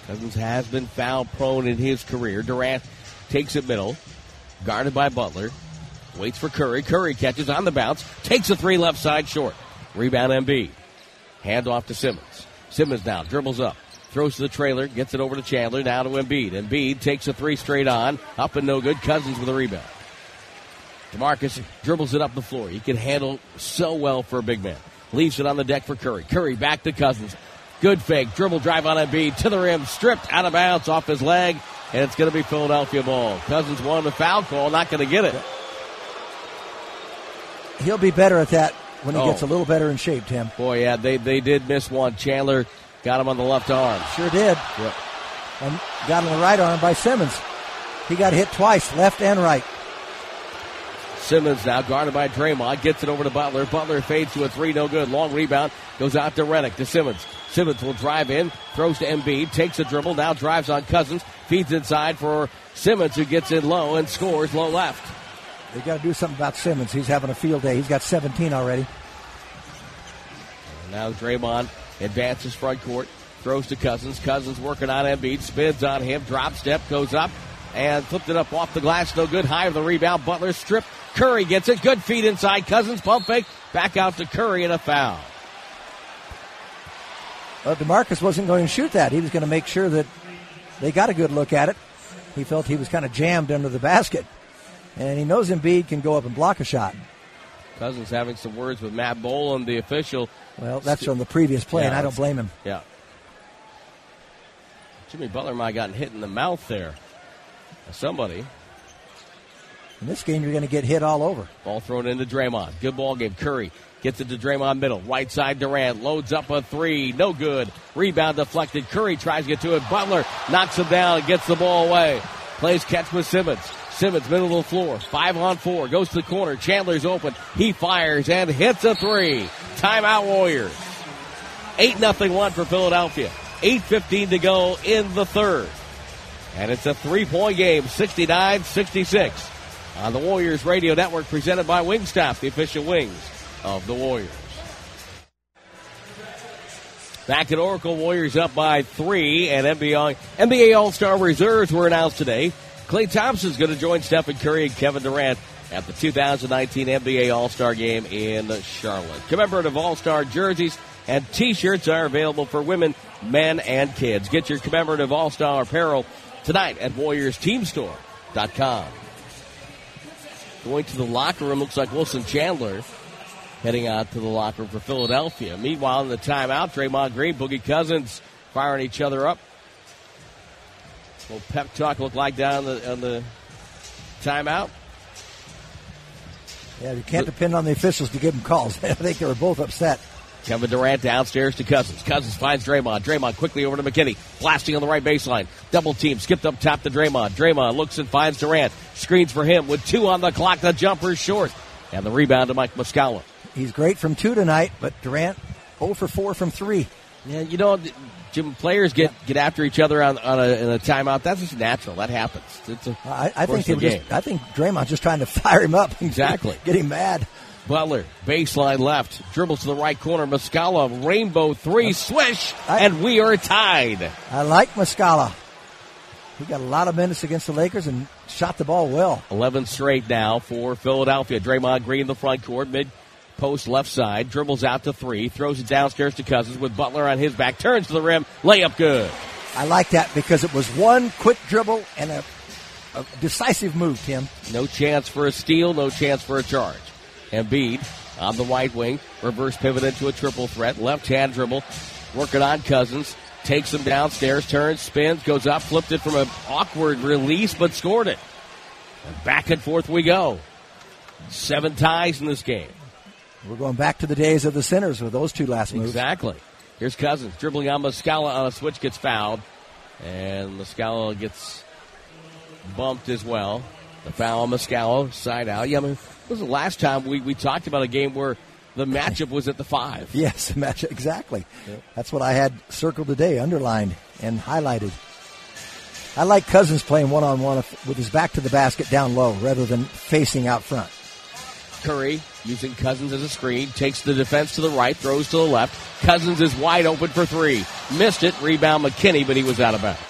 Cousins has been foul prone in his career. Durant takes it middle, guarded by Butler. Waits for Curry. Curry catches on the bounce, takes a three left side short. Rebound Embiid. Hand off to Simmons. Simmons now dribbles up. Throws to the trailer, gets it over to Chandler, now to Embiid. Embiid takes a three straight on, up and no good. Cousins with a rebound. DeMarcus dribbles it up the floor. He can handle so well for a big man. Leaves it on the deck for Curry. Curry back to Cousins. Good fake. Dribble drive on Embiid to the rim. Stripped out of bounds off his leg. And it's going to be Philadelphia ball. Cousins won the foul call. Not going to get it. He'll be better at that when he Oh. gets a little better in shape, Tim. Boy, yeah, they, they did miss one. Chandler got him on the left arm. Sure did. Yep. And got on the right arm by Simmons. He got hit twice, left and right. Simmons now guarded by Draymond. Gets it over to Butler. Butler fades to a three. No good. Long rebound. Goes out to Redick to Simmons. Simmons will drive in. Throws to Embiid. Takes a dribble. Now drives on Cousins. Feeds inside for Simmons who gets in low and scores low left. They got to do something about Simmons. He's having a field day. He's got 17 already. And now Draymond advances front court. Throws to Cousins. Cousins working on Embiid. Spins on him. Drop step. Goes up. And flipped it up off the glass. No good. High of the rebound. Butler stripped. Curry gets it. Good feet inside. Cousins pump fake. Back out to Curry and a foul. Well, DeMarcus wasn't going to shoot that. He was going to make sure that they got a good look at it. He felt he was kind of jammed under the basket. And he knows Embiid can go up and block a shot. Cousins having some words with Matt Boland, the official. Well, that's from the previous play, Yeah, and I don't blame him. Yeah. Jimmy Butler might have gotten hit in the mouth there. Somebody. In this game, you're going to get hit all over. Ball thrown into Draymond. Good ball game. Curry gets it to Draymond middle. Right side Durant loads up a three. No good. Rebound deflected. Curry tries to get to it. Butler knocks him down and gets the ball away. Plays catch with Simmons. Simmons middle of the floor. Five on four. Goes to the corner. Chandler's open. He fires and hits a three. Timeout Warriors. 8 nothing one for Philadelphia. 8.15 to go in the third. And it's a three point game, 69 66 on the Warriors Radio Network, presented by Wingstop, the official wings of the Warriors. Back at Oracle, Warriors up by three, and NBA, NBA All Star reserves were announced today. Klay Thompson is going to join Stephen Curry and Kevin Durant at the 2019 NBA All Star Game in Charlotte. Commemorative All Star jerseys and t shirts are available for women, men, and kids. Get your commemorative All Star apparel tonight at WarriorsTeamStore.com. Going to the locker room looks like Wilson Chandler heading out to the locker room for Philadelphia. Meanwhile, in the timeout, Draymond Green, Boogie Cousins firing each other up. What pep talk look like down the, on the timeout? Yeah, you can't depend on the officials to give them calls. I think they were both upset. Kevin Durant downstairs to Cousins. Cousins finds Draymond. Draymond quickly over to McKinnie. Blasting on the right baseline. Double team. Skipped up top to Draymond. Draymond looks and finds Durant. Screens for him with two on the clock. The jumper's short. And the rebound to Mike Muscala. He's great from two tonight, but Durant 0 for 4 from three. Yeah, you know, Jim, players get, get after each other on, on a, in a timeout. That's just natural. That happens. It's a I, I think just, I think Draymond's just trying to fire him up. Exactly. Get him mad. Butler, baseline left, dribbles to the right corner. Muscala, rainbow three, swish, I- and we are tied. I like Muscala. He got a lot of minutes against the Lakers and shot the ball well. 11 straight now for Philadelphia. Draymond Green in the front court, mid post left side, dribbles out to three, throws it downstairs to Cousins with Butler on his back, turns to the rim, layup good. I like that because it was one quick dribble and a, a decisive move, Tim. No chance for a steal, no chance for a charge. Embiid on the right wing, reverse pivot into a triple threat, left hand dribble, working on Cousins, takes him downstairs, turns, spins, goes up, flipped it from an awkward release, but scored it. And back and forth we go. Seven ties in this game. We're going back to the days of the Sinners with those two last moves. Exactly. Here's Cousins dribbling on Muscala on a switch, gets fouled, and Muscala gets bumped as well. The foul on side out. Yeah, I mean, this was the last time we, we talked about a game where the matchup was at the five. Yes, the match exactly. That's what I had circled today, underlined and highlighted. I like Cousins playing one on one with his back to the basket down low rather than facing out front. Curry using Cousins as a screen, takes the defense to the right, throws to the left. Cousins is wide open for three. Missed it. Rebound McKinnie, but he was out of bounds.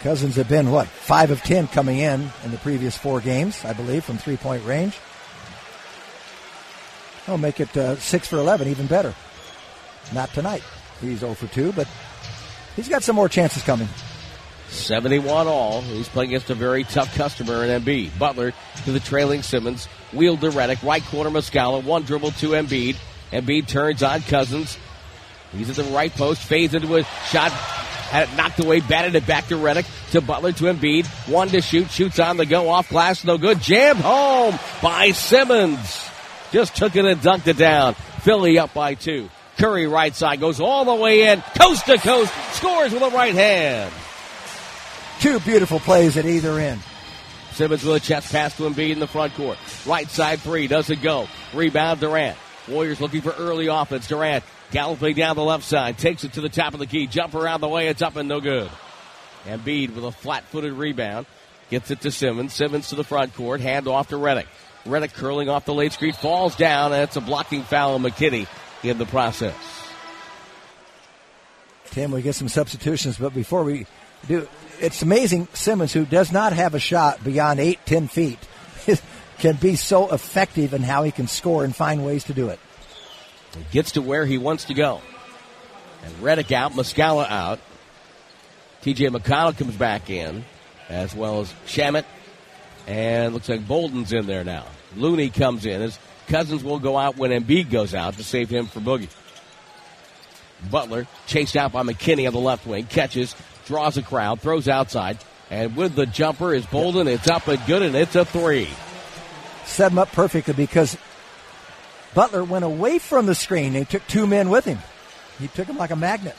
Cousins have been what five of ten coming in in the previous four games, I believe, from three point range. I'll make it uh, six for eleven, even better. Not tonight. He's 0 for two, but he's got some more chances coming. 71 all. He's playing against a very tough customer in Embiid. Butler to the trailing Simmons. Wheel to Redick. Right corner Muscala. One dribble to Embiid. Embiid turns on Cousins. He's at the right post. Fades into a shot. Had it knocked away. Batted it back to Redick. To Butler to Embiid. One to shoot. Shoots on the go. Off glass. No good. Jammed home by Simmons. Just took it and dunked it down. Philly up by two. Curry right side goes all the way in. Coast to coast. Scores with a right hand. Two beautiful plays at either end. Simmons with a chest pass to Embiid in the front court. Right side three doesn't go. Rebound Durant. Warriors looking for early offense. Durant galloping down the left side. Takes it to the top of the key. Jump around the way. It's up and no good. Embiid with a flat footed rebound. Gets it to Simmons. Simmons to the front court. Hand off to Redick. Redick curling off the late screen. Falls down and it's a blocking foul on McKinnie in the process. Tim, we get some substitutions, but before we do, it's amazing Simmons, who does not have a shot beyond eight, ten feet, can be so effective in how he can score and find ways to do it. Gets to where he wants to go. And Redick out, Muscala out. TJ McConnell comes back in, as well as Shamet. And looks like Bolden's in there now. Looney comes in as Cousins will go out when Embiid goes out to save him for Boogie. Butler chased out by McKinnie on the left wing, catches, draws a crowd, throws outside, and with the jumper is Bolden. It's up and good, and it's a three. Set him up perfectly because Butler went away from the screen. He took two men with him. He took him like a magnet.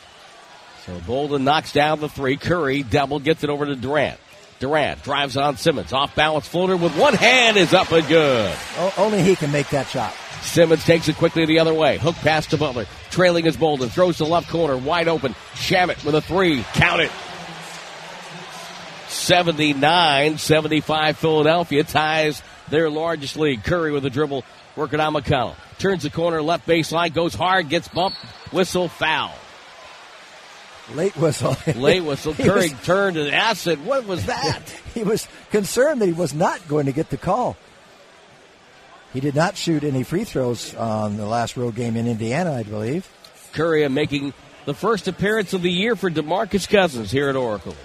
So Bolden knocks down the three. Curry double gets it over to Durant. Durant drives on Simmons. Off balance floater with one hand is up and good. Only he can make that shot. Simmons takes it quickly the other way. Hook pass to Butler. Trailing is Bolden. Throws to left corner. Wide open. Shamet with a three. Count it. 79 75 Philadelphia ties their largest lead. Curry with a dribble working on McConnell. Turns the corner left baseline. Goes hard. Gets bumped. Whistle foul. Late whistle. Late whistle. Curry was, turned and asked, What was that? he was concerned that he was not going to get the call. He did not shoot any free throws on the last road game in Indiana, I believe. Curry uh, making the first appearance of the year for DeMarcus Cousins here at Oracle.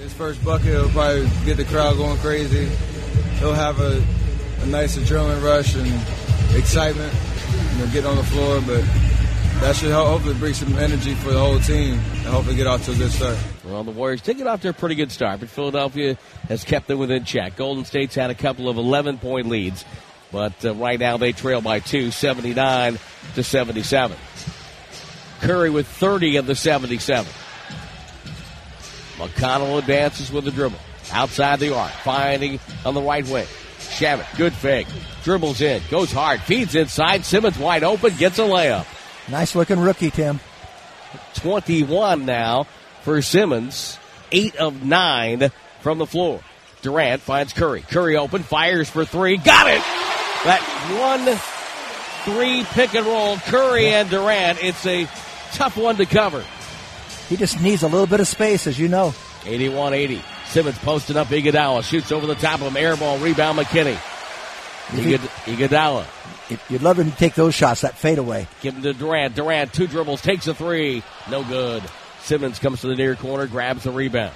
His first bucket will probably get the crowd going crazy. He'll have a, a nice adrenaline rush and excitement, you know, get on the floor, but that should hopefully bring some energy for the whole team and hopefully get off to a good start. Well, the Warriors did get off to a pretty good start, but Philadelphia has kept them within check. Golden State's had a couple of 11 point leads, but uh, right now they trail by two, 79 to 77. Curry with 30 of the 77. McConnell advances with the dribble. Outside the arc, finding on the right wing. Shamet, good fake. Dribbles in, goes hard, feeds inside. Simmons wide open, gets a layup. Nice looking rookie, Tim. 21 now for Simmons. Eight of nine from the floor. Durant finds Curry. Curry open, fires for three. Got it! That one three pick and roll, Curry and Durant. It's a tough one to cover. He just needs a little bit of space, as you know. 81 80. Simmons posted up Iguodala. Shoots over the top of him. Air ball. Rebound McKinnie. Iguodala. You'd love him to take those shots, that fadeaway. Give him to Durant. Durant, two dribbles, takes a three. No good. Simmons comes to the near corner, grabs the rebound.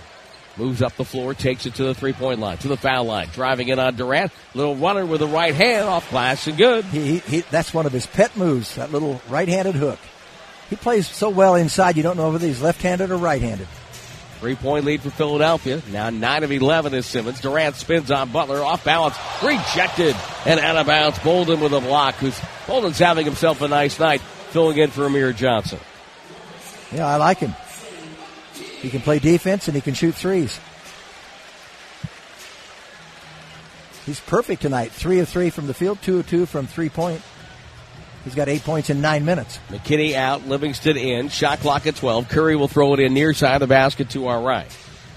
Moves up the floor, takes it to the three point line, to the foul line. Driving it on Durant. Little runner with the right hand off glass and good. He, he, that's one of his pet moves, that little right handed hook. He plays so well inside, you don't know whether he's left handed or right handed. Three point lead for Philadelphia. Now 9 of 11 is Simmons. Durant spins on Butler. Off balance. Rejected. And out of bounds. Bolden with a block. Who's Bolden's having himself a nice night filling in for Amir Johnson. Yeah, I like him. He can play defense and he can shoot threes. He's perfect tonight. Three of three from the field, two of two from three point. He's got eight points in nine minutes. McKinnie out, Livingston in. Shot clock at 12. Curry will throw it in near side of the basket to our right.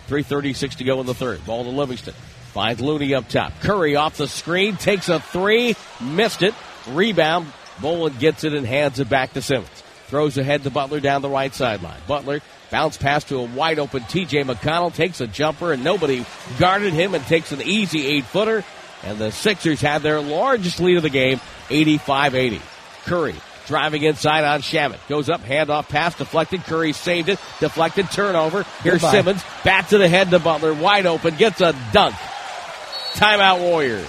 3.36 to go in the third. Ball to Livingston. Finds Looney up top. Curry off the screen, takes a three, missed it. Rebound. Bolden gets it and hands it back to Simmons. Throws ahead to Butler down the right sideline. Butler bounce pass to a wide open TJ McConnell, takes a jumper and nobody guarded him and takes an easy eight footer. And the Sixers had their largest lead of the game, 85 80. Curry driving inside on Shamet. Goes up, handoff pass, deflected. Curry saved it, deflected, turnover. Here's Goodbye. Simmons, Bat to the head to Butler, wide open, gets a dunk. Timeout Warriors.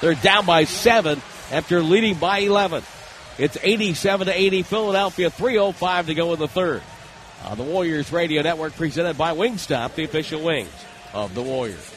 They're down by seven after leading by 11. It's 87 to 80 Philadelphia, 305 to go in the third. On the Warriors Radio Network presented by Wingstop, the official wings of the Warriors.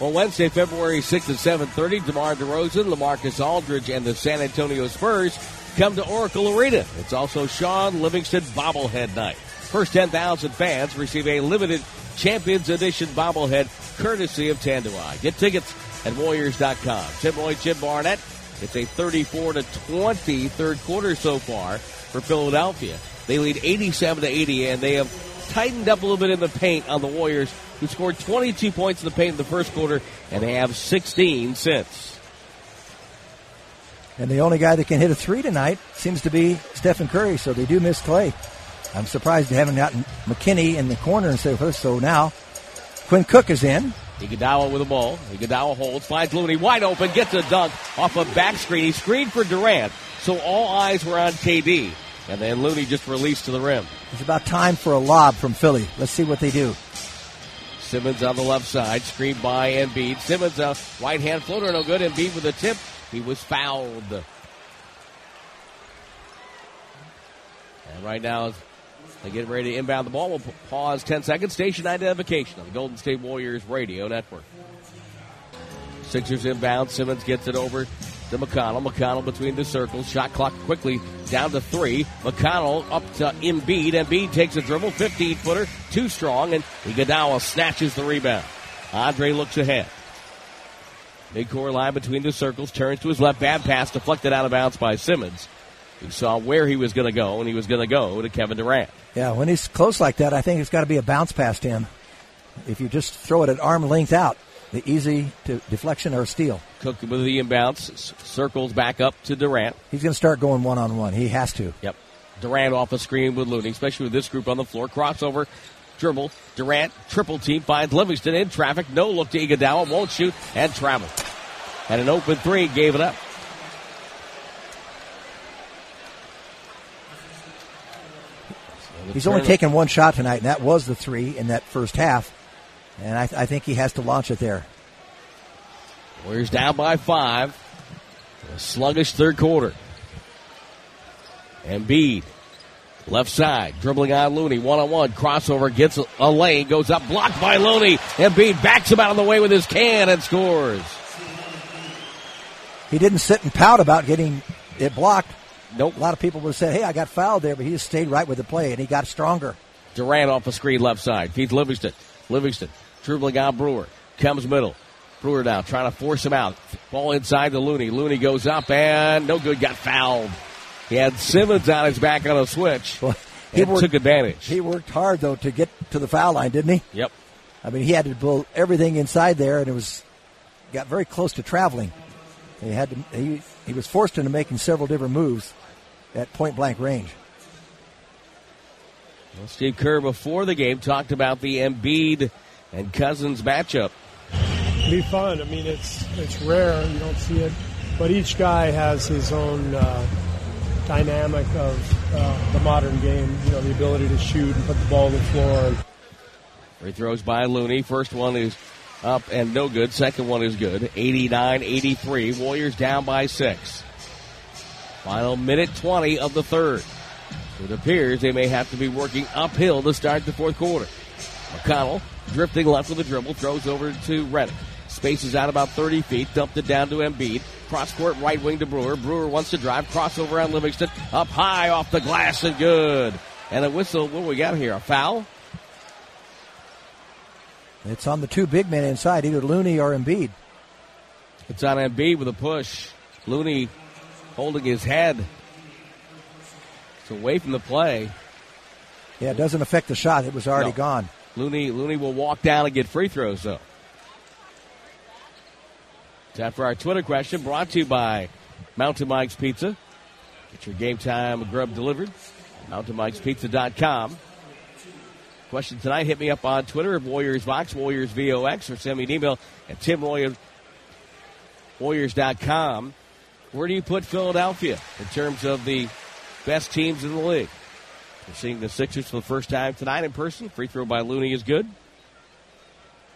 On Wednesday, February 6th at 7.30, DeMar DeRozan, LaMarcus Aldridge, and the San Antonio Spurs come to Oracle Arena. It's also Shaun Livingston bobblehead night. First 10,000 fans receive a limited Champions Edition bobblehead courtesy of Tanduay. Get tickets at Warriors.com. Tim Roye, Jim Barnett. It's a 34 to 20 third quarter so far for Philadelphia. They lead 87 to 80, and they have tightened up a little bit in the paint on the Warriors who scored 22 points in the paint in the first quarter, and they have 16 since. And the only guy that can hit a three tonight seems to be Stephen Curry, so they do miss Klay. I'm surprised they haven't gotten McKinnie in the corner instead of her. So now Quinn Cook is in. Iguodala with the ball. Iguodala holds, finds Looney wide open, gets a dunk off a back screen. He screened for Durant, so all eyes were on KD. And then Looney just released to the rim. It's about time for a lob from Philly. Let's see what they do. Simmons on the left side, screened by Embiid. Simmons a right hand floater, no good. Embiid with a tip. He was fouled. And right now, they get ready to inbound the ball. We'll pause 10 seconds. Station identification on the Golden State Warriors radio network. Sixers inbound. Simmons gets it over to McConnell. McConnell between the circles. Shot clock quickly down to three. McConnell up to Embiid. Embiid takes a dribble, 15 footer, too strong, and Iguodala snatches the rebound. Andre looks ahead. Big core line between the circles, turns to his left, bad pass, deflected out of bounds by Simmons. He saw where he was going to go, and he was going to go to Kevin Durant. Yeah, when he's close like that, I think it's got to be a bounce past him. If you just throw it at arm length out, the easy to deflection or steal. Cook with the inbounds, circles back up to Durant. He's going to start going one on one. He has to. Yep. Durant off a screen with Looney, especially with this group on the floor. Crossover, dribble. Durant, triple team, finds Livingston in traffic. No look to Iguodala, won't shoot, and travel. Had an open three, gave it up. He's only taken one shot tonight, and that was the three in that first half. And I, I think he has to launch it there. Warriors down by five. A sluggish third quarter. Embiid, left side, dribbling on Looney, one on one, crossover, gets a lane, goes up, blocked by Looney. Embiid backs him out of the way with his can and scores. He didn't sit and pout about getting it blocked. Nope. A lot of people would have said, hey, I got fouled there, but he just stayed right with the play and he got stronger. Durant off the screen left side, feeds Livingston. Livingston dribbling on Brewer, comes middle. Brewer now trying to force him out. Ball inside to Looney. Looney goes up and no good, got fouled. He had Simmons on his back on a switch. Well, he worked, took advantage. He worked hard though to get to the foul line, didn't he? Yep. I mean, he had to pull everything inside there, and it was got very close to traveling. He had to. He he was forced into making several different moves at point blank range. Well, Steve Kerr before the game talked about the Embiid and Cousins matchup. Be fun. I mean, it's it's rare. You don't see it, but each guy has his own uh, dynamic of uh, the modern game. You know, the ability to shoot and put the ball on the floor. Free throws by Looney. First one is up and no good. Second one is good. 89-83. Warriors down by six. Final minute 20 of the third. It appears they may have to be working uphill to start the fourth quarter. McConnell drifting left with a dribble, throws over to Redick. Spaces out about 30 feet, dumped it down to Embiid. Cross court right wing to Brewer. Brewer wants to drive, crossover on Livingston, up high off the glass and good. And a whistle, what we got here? A foul? It's on the two big men inside, either Looney or Embiid. It's on Embiid with a push. Looney holding his head. It's away from the play. Yeah, it doesn't affect the shot. It was already no. gone. Looney Looney will walk down and get free throws though. Time for our Twitter question brought to you by Mountain Mike's Pizza. Get your game time grub delivered. MountainMike'sPizza.com. Question tonight, hit me up on Twitter at Warriors Vox, Warriors VOX, or send me an email at timroye Warriors.com. Where do you put Philadelphia in terms of the best teams in the league? We're seeing the Sixers for the first time tonight in person. Free throw by Looney is good.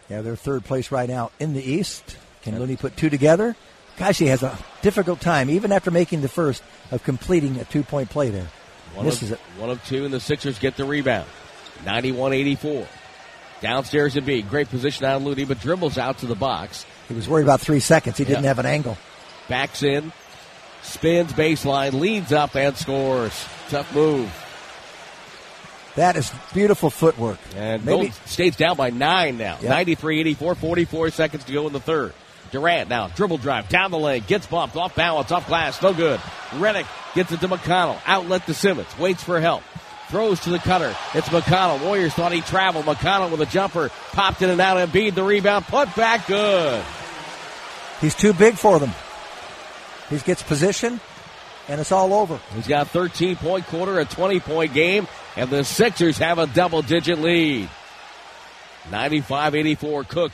Yeah, they're third place right now in the East. Can yep. Looney put two together? Gosh, he has a difficult time, even after making the first, of completing a two point play there. One Misses of, it. One of two, and the Sixers get the rebound. 91 84. Downstairs to B. Great position on Looney, but dribbles out to the box. He was worried about three seconds. He didn't have an angle. Backs in, spins baseline, leads up, and scores. Tough move. That is beautiful footwork. And Maybe. Gold State's down by nine now. Yep. 93 84, 44 seconds to go in the third. Durant now, dribble drive, down the lane, gets bumped, off balance, off glass, no good. Redick gets it to McConnell, outlet to Simmons, waits for help, throws to the cutter. It's McConnell. Warriors thought he traveled. McConnell with a jumper, popped in and out, Embiid the rebound, put back good. He's too big for them. He gets position, and it's all over. He's got a 13 point quarter, a 20 point game, and the Sixers have a double digit lead. 95 84 Cook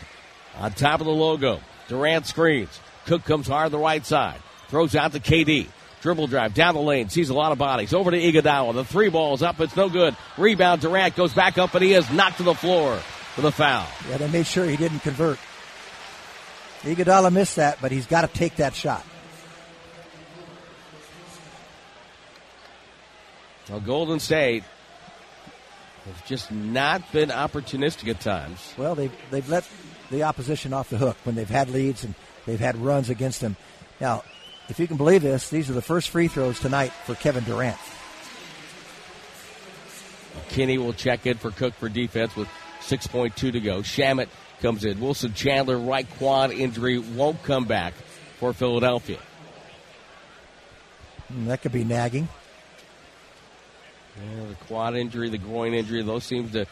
on top of the logo. Durant screens. Cook comes hard on the right side. Throws out to KD. Dribble drive down the lane. Sees a lot of bodies. Over to Iguodala. The three ball's up. It's no good. Rebound. Durant goes back up and he is knocked to the floor for the foul. Yeah, they made sure he didn't convert. Iguodala missed that, but he's got to take that shot. Well, Golden State has just not been opportunistic at times. Well, they've, they've let the opposition off the hook when they've had leads and they've had runs against them. Now, if you can believe this, these are the first free throws tonight for Kevin Durant. Kinney will check in for Cook for defense with 6.2 to go. Shamet comes in. Wilson Chandler, right quad injury, won't come back for Philadelphia. Hmm, that could be nagging. Yeah, the quad injury, the groin injury, those seem to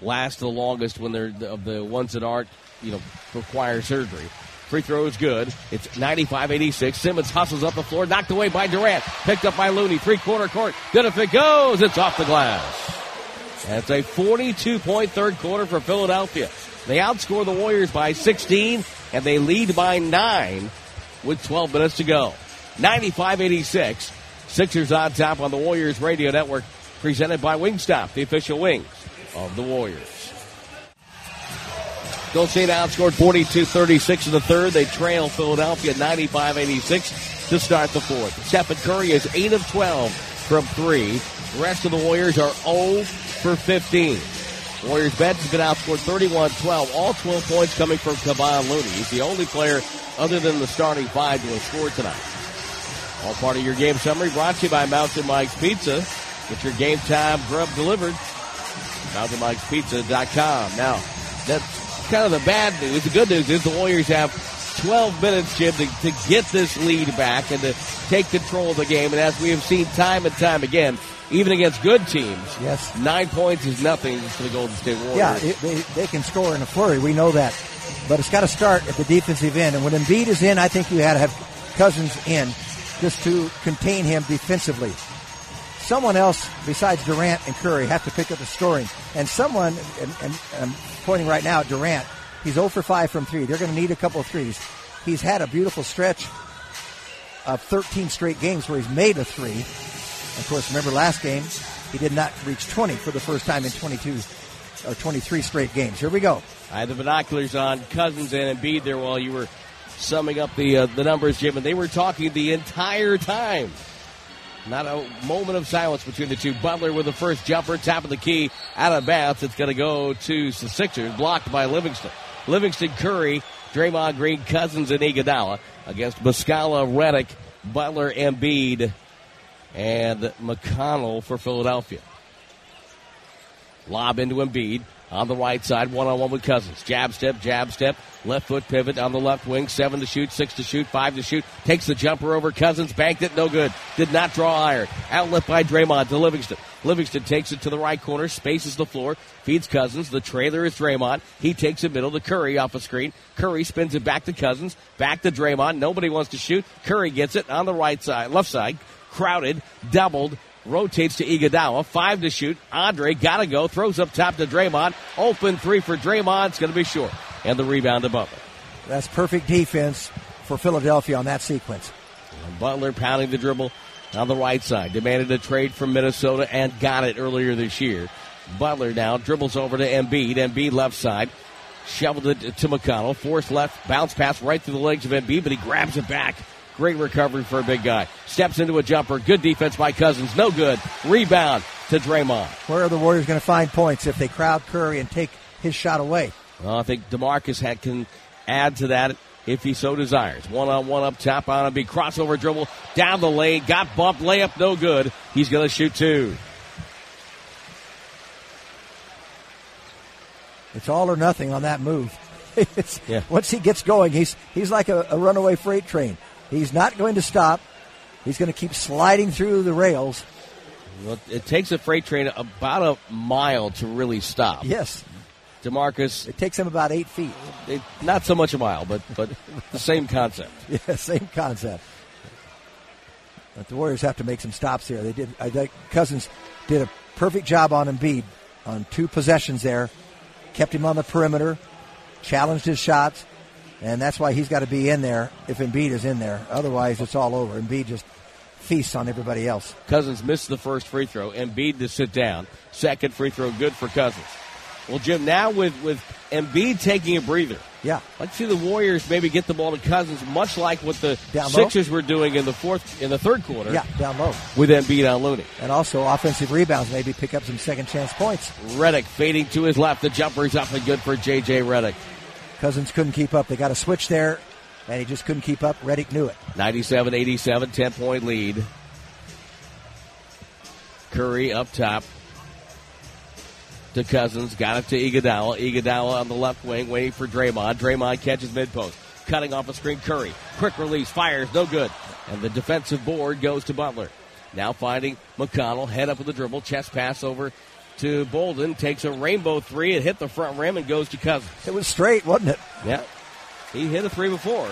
last the longest when they're of the ones that aren't, you know, require surgery. Free throw is good. It's 95 86. Simmons hustles up the floor, knocked away by Durant. Picked up by Looney. Three quarter court. Good if it goes. It's off the glass. It's a 42 point third quarter for Philadelphia. They outscore the Warriors by 16 and they lead by 9 with 12 minutes to go. 95 86. Sixers on top on the Warriors Radio Network, presented by Wingstop, the official wings of the Warriors. Golden outscored 42-36 in the third. They trail Philadelphia 95-86 to start the fourth. Stephen Curry is 8 of 12 from three. The rest of the Warriors are 0 for 15. Warriors bench has been outscored 31-12. All 12 points coming from Kevon Looney. He's the only player other than the starting five to have scored tonight. All part of your game summary brought to you by Mountain Mike's Pizza. Get your game time grub delivered. MountainMike'sPizza.com. Now, that's kind of the bad news. The good news is the Warriors have 12 minutes, Jim, to, to get this lead back and to take control of the game. And as we have seen time and time again, even against good teams, yes, nine points is nothing for the Golden State Warriors. Yeah, it, they, they can score in a flurry. We know that. But it's got to start at the defensive end. And when Embiid is in, I think you had to have Cousins in just to contain him defensively. Someone else besides Durant and Curry have to pick up the scoring. And someone, and, and, I'm pointing right now at Durant, he's 0 for 5 from 3. They're going to need a couple of threes. He's had a beautiful stretch of 13 straight games where he's made a three. Of course, remember last game, he did not reach 20 for the first time in 22 or 23 straight games. Here we go. I had the binoculars on Cousins and Embiid there while you were summing up the uh, the numbers, Jim, and they were talking the entire time. Not a moment of silence between the two. Butler with the first jumper, top of the key, out of bounds. It's going to go to the Sixers, blocked by Livingston. Livingston, Curry, Draymond Green, Cousins, and Iguodala against Muscala, Redick, Butler, Embiid, and McConnell for Philadelphia. Lob into Embiid on the right side, one on one with Cousins. Jab step, jab step, left foot pivot on the left wing. Seven to shoot, six to shoot, five to shoot. Takes the jumper over Cousins, banked it, no good. Did not draw iron. Outlet by Draymond to Livingston. Livingston takes it to the right corner, spaces the floor, feeds Cousins. The trailer is Draymond. He takes it middle to Curry off a screen. Curry spins it back to Cousins, back to Draymond. Nobody wants to shoot. Curry gets it on the right side, left side. Crowded, doubled, rotates to Iguodala. Five to shoot. Andre got to go. Throws up top to Draymond. Open three for Draymond. It's going to be short. And the rebound to Butler. That's perfect defense for Philadelphia on that sequence. And Butler pounding the dribble on the right side. Demanded a trade from Minnesota and got it earlier this year. Butler now dribbles over to Embiid. Embiid left side. Shoveled it to McConnell. Forced left. Bounce pass right through the legs of Embiid, but he grabs it back. Great recovery for a big guy. Steps into a jumper. Good defense by Cousins. No good. Rebound to Draymond. Where are the Warriors going to find points if they crowd Curry and take his shot away? Well, I think DeMarcus had, can add to that if he so desires. One on one up top on a big crossover dribble down the lane. Got bumped. Layup no good. He's going to shoot two. It's all or nothing on that move. yeah. Once he gets going, he's he's like a, a runaway freight train. He's not going to stop. He's going to keep sliding through the rails. Well, it takes a freight train about a mile to really stop. Yes. Demarcus. It takes him about eight feet. It, not so much a mile, but but the same concept. Yeah, same concept. But the Warriors have to make some stops here. They did. I think Cousins did a perfect job on Embiid on two possessions there. Kept him on the perimeter, challenged his shots, and that's why he's got to be in there if Embiid is in there. Otherwise, it's all over. Embiid just feasts on everybody else. Cousins missed the first free throw. Embiid to sit down. Second free throw good for Cousins. Well, Jim, now with with Embiid taking a breather. Yeah. Let's see the Warriors maybe get the ball to Cousins, much like what the Down Sixers low? were doing in the fourth in the third quarter. Yeah, down low. With Embiid on Looney. And also offensive rebounds, maybe pick up some second chance points. Redick fading to his left. The jumper's up and good for J.J. Redick. Cousins couldn't keep up. They got a switch there, and he just couldn't keep up. Redick knew it. 97 87, 10 point lead. Curry up top to Cousins. Got it to Iguodala. Iguodala on the left wing, waiting for Draymond. Draymond catches mid post. Cutting off a screen. Curry. Quick release. Fires. No good. And the defensive board goes to Butler. Now finding McConnell. Head up with the dribble. Chest pass over to Bolden. Takes a rainbow three. It hit the front rim and goes to Cousins. It was straight, wasn't it? Yeah. He hit a three before.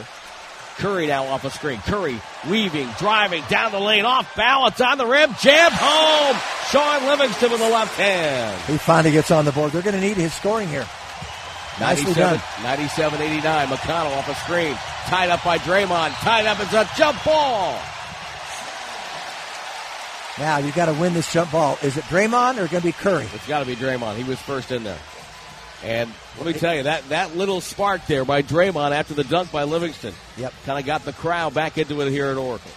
Curry now off a screen. Curry weaving, driving down the lane, off balance on the rim, jam home. Shaun Livingston with the left hand. He finally gets on the board. They're going to need his scoring here. Nicely 97, done. 97 89. McConnell off a screen. Tied up by Draymond. Tied up. It's a jump ball. Now you got to win this jump ball. Is it Draymond or going to be Curry? It's got to be Draymond. He was first in there. And let me tell you, that, that little spark there by Draymond after the dunk by Livingston Yep. kind of got the crowd back into it here at Oracle.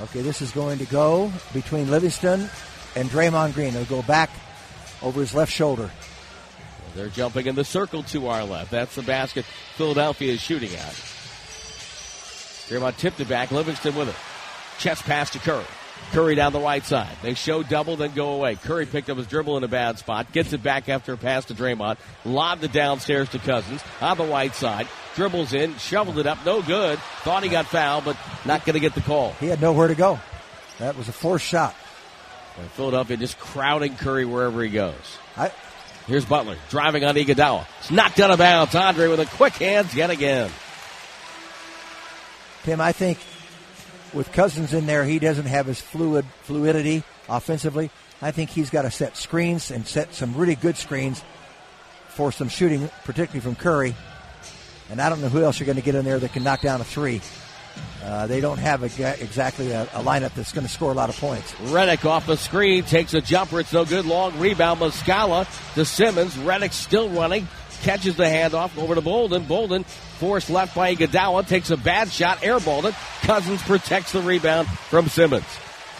Okay, this is going to go between Livingston and Draymond Green. It'll go back over his left shoulder. They're jumping in the circle to our left. That's the basket Philadelphia is shooting at. Draymond tipped it back. Livingston with it. Chest pass to Curry. Curry down the right side. They show double, then go away. Curry picked up his dribble in a bad spot. Gets it back after a pass to Draymond. Lobbed it downstairs to Cousins on the right side. Dribbles in, shoveled it up. No good. Thought he got fouled, but not going to get the call. He had nowhere to go. That was a forced shot. And Philadelphia just crowding Curry wherever he goes. I, Here's Butler driving on Iguodala. It's knocked out of bounds. Andre with a quick hands yet again. Tim, I think with Cousins in there, he doesn't have his fluid fluidity offensively. I think he's got to set screens and set some really good screens for some shooting, particularly from Curry. And I don't know who else you're going to get in there that can knock down a three. Uh, they don't have a, exactly a, a lineup that's going to score a lot of points. Redick off the screen takes a jumper. It's no good. Long rebound. Muscala to Simmons. Redick still running. Catches the handoff over to Bolden. Bolden forced left by Iguodala. Takes a bad shot. Airballed it. Cousins protects the rebound from Simmons.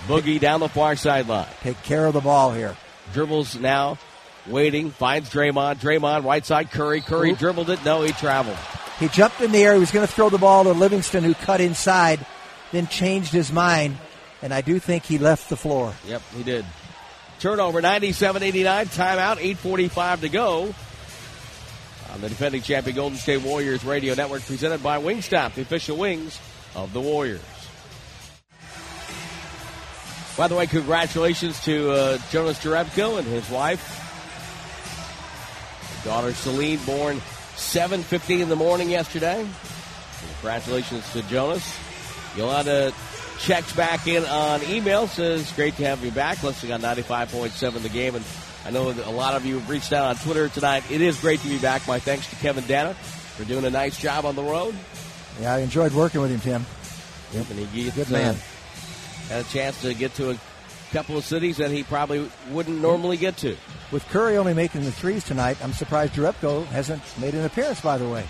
Boogie down the far sideline. Take care of the ball here. Dribbles now. Waiting. Finds Draymond. Draymond right side. Curry. Curry Oop. dribbled it. No, he traveled. He jumped in the air. He was going to throw the ball to Livingston, who cut inside, then changed his mind. And I do think he left the floor. Yep, he did. Turnover 97 89. Timeout. 8.45 to go. On the defending champion Golden State Warriors Radio Network, presented by Wingstop, the official wings of the Warriors. By the way, congratulations to uh, Jonas Jerebko and his wife. Daughter Celine, born 7.15 in the morning yesterday. Congratulations to Jonas. Yolanda checks back in on email, says, great to have you back, listening on 95.7 The Game. And I know a lot of you have reached out on Twitter tonight. It is great to be back. My thanks to Kevin Danna for doing a nice job on the road. Yeah, I enjoyed working with him, Tim. Yep, and he gets, Good man. uh, had a chance to get to a couple of cities that he probably wouldn't normally get to. With Curry only making the threes tonight, I'm surprised Jerebko hasn't made an appearance, by the way.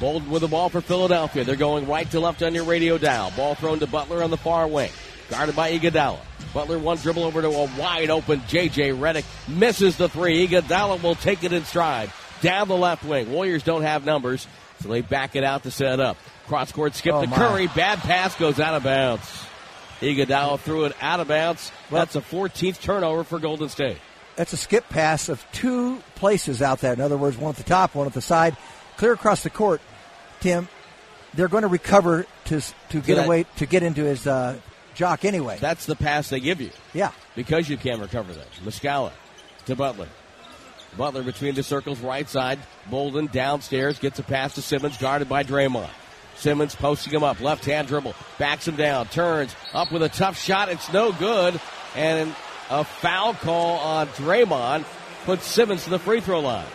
Bolden with the ball for Philadelphia. They're going right to left on your radio dial. Ball thrown to Butler on the far wing. Guarded by Iguodala. Butler one dribble over to a wide open J.J. Redick. Misses the three. Iguodala will take it in stride. Down the left wing. Warriors don't have numbers, so they back it out to set up. Cross court skip Oh, to my. Curry. Bad pass goes out of bounds. Iguodala threw it out of bounds. That's a 14th turnover for Golden State. That's a skip pass of two places out there. In other words, one at the top, one at the side, clear across the court. Tim, they're going to recover to to get that- away to get into his uh, jock anyway. That's the pass they give you. yeah, because you can't recover that. Muscala to Butler. Butler between the circles, right side. Bolden downstairs gets a pass to Simmons, guarded by Draymond. Simmons posting him up, left hand dribble, backs him down, turns up with a tough shot. It's no good, and a foul call on Draymond puts Simmons to the free throw line.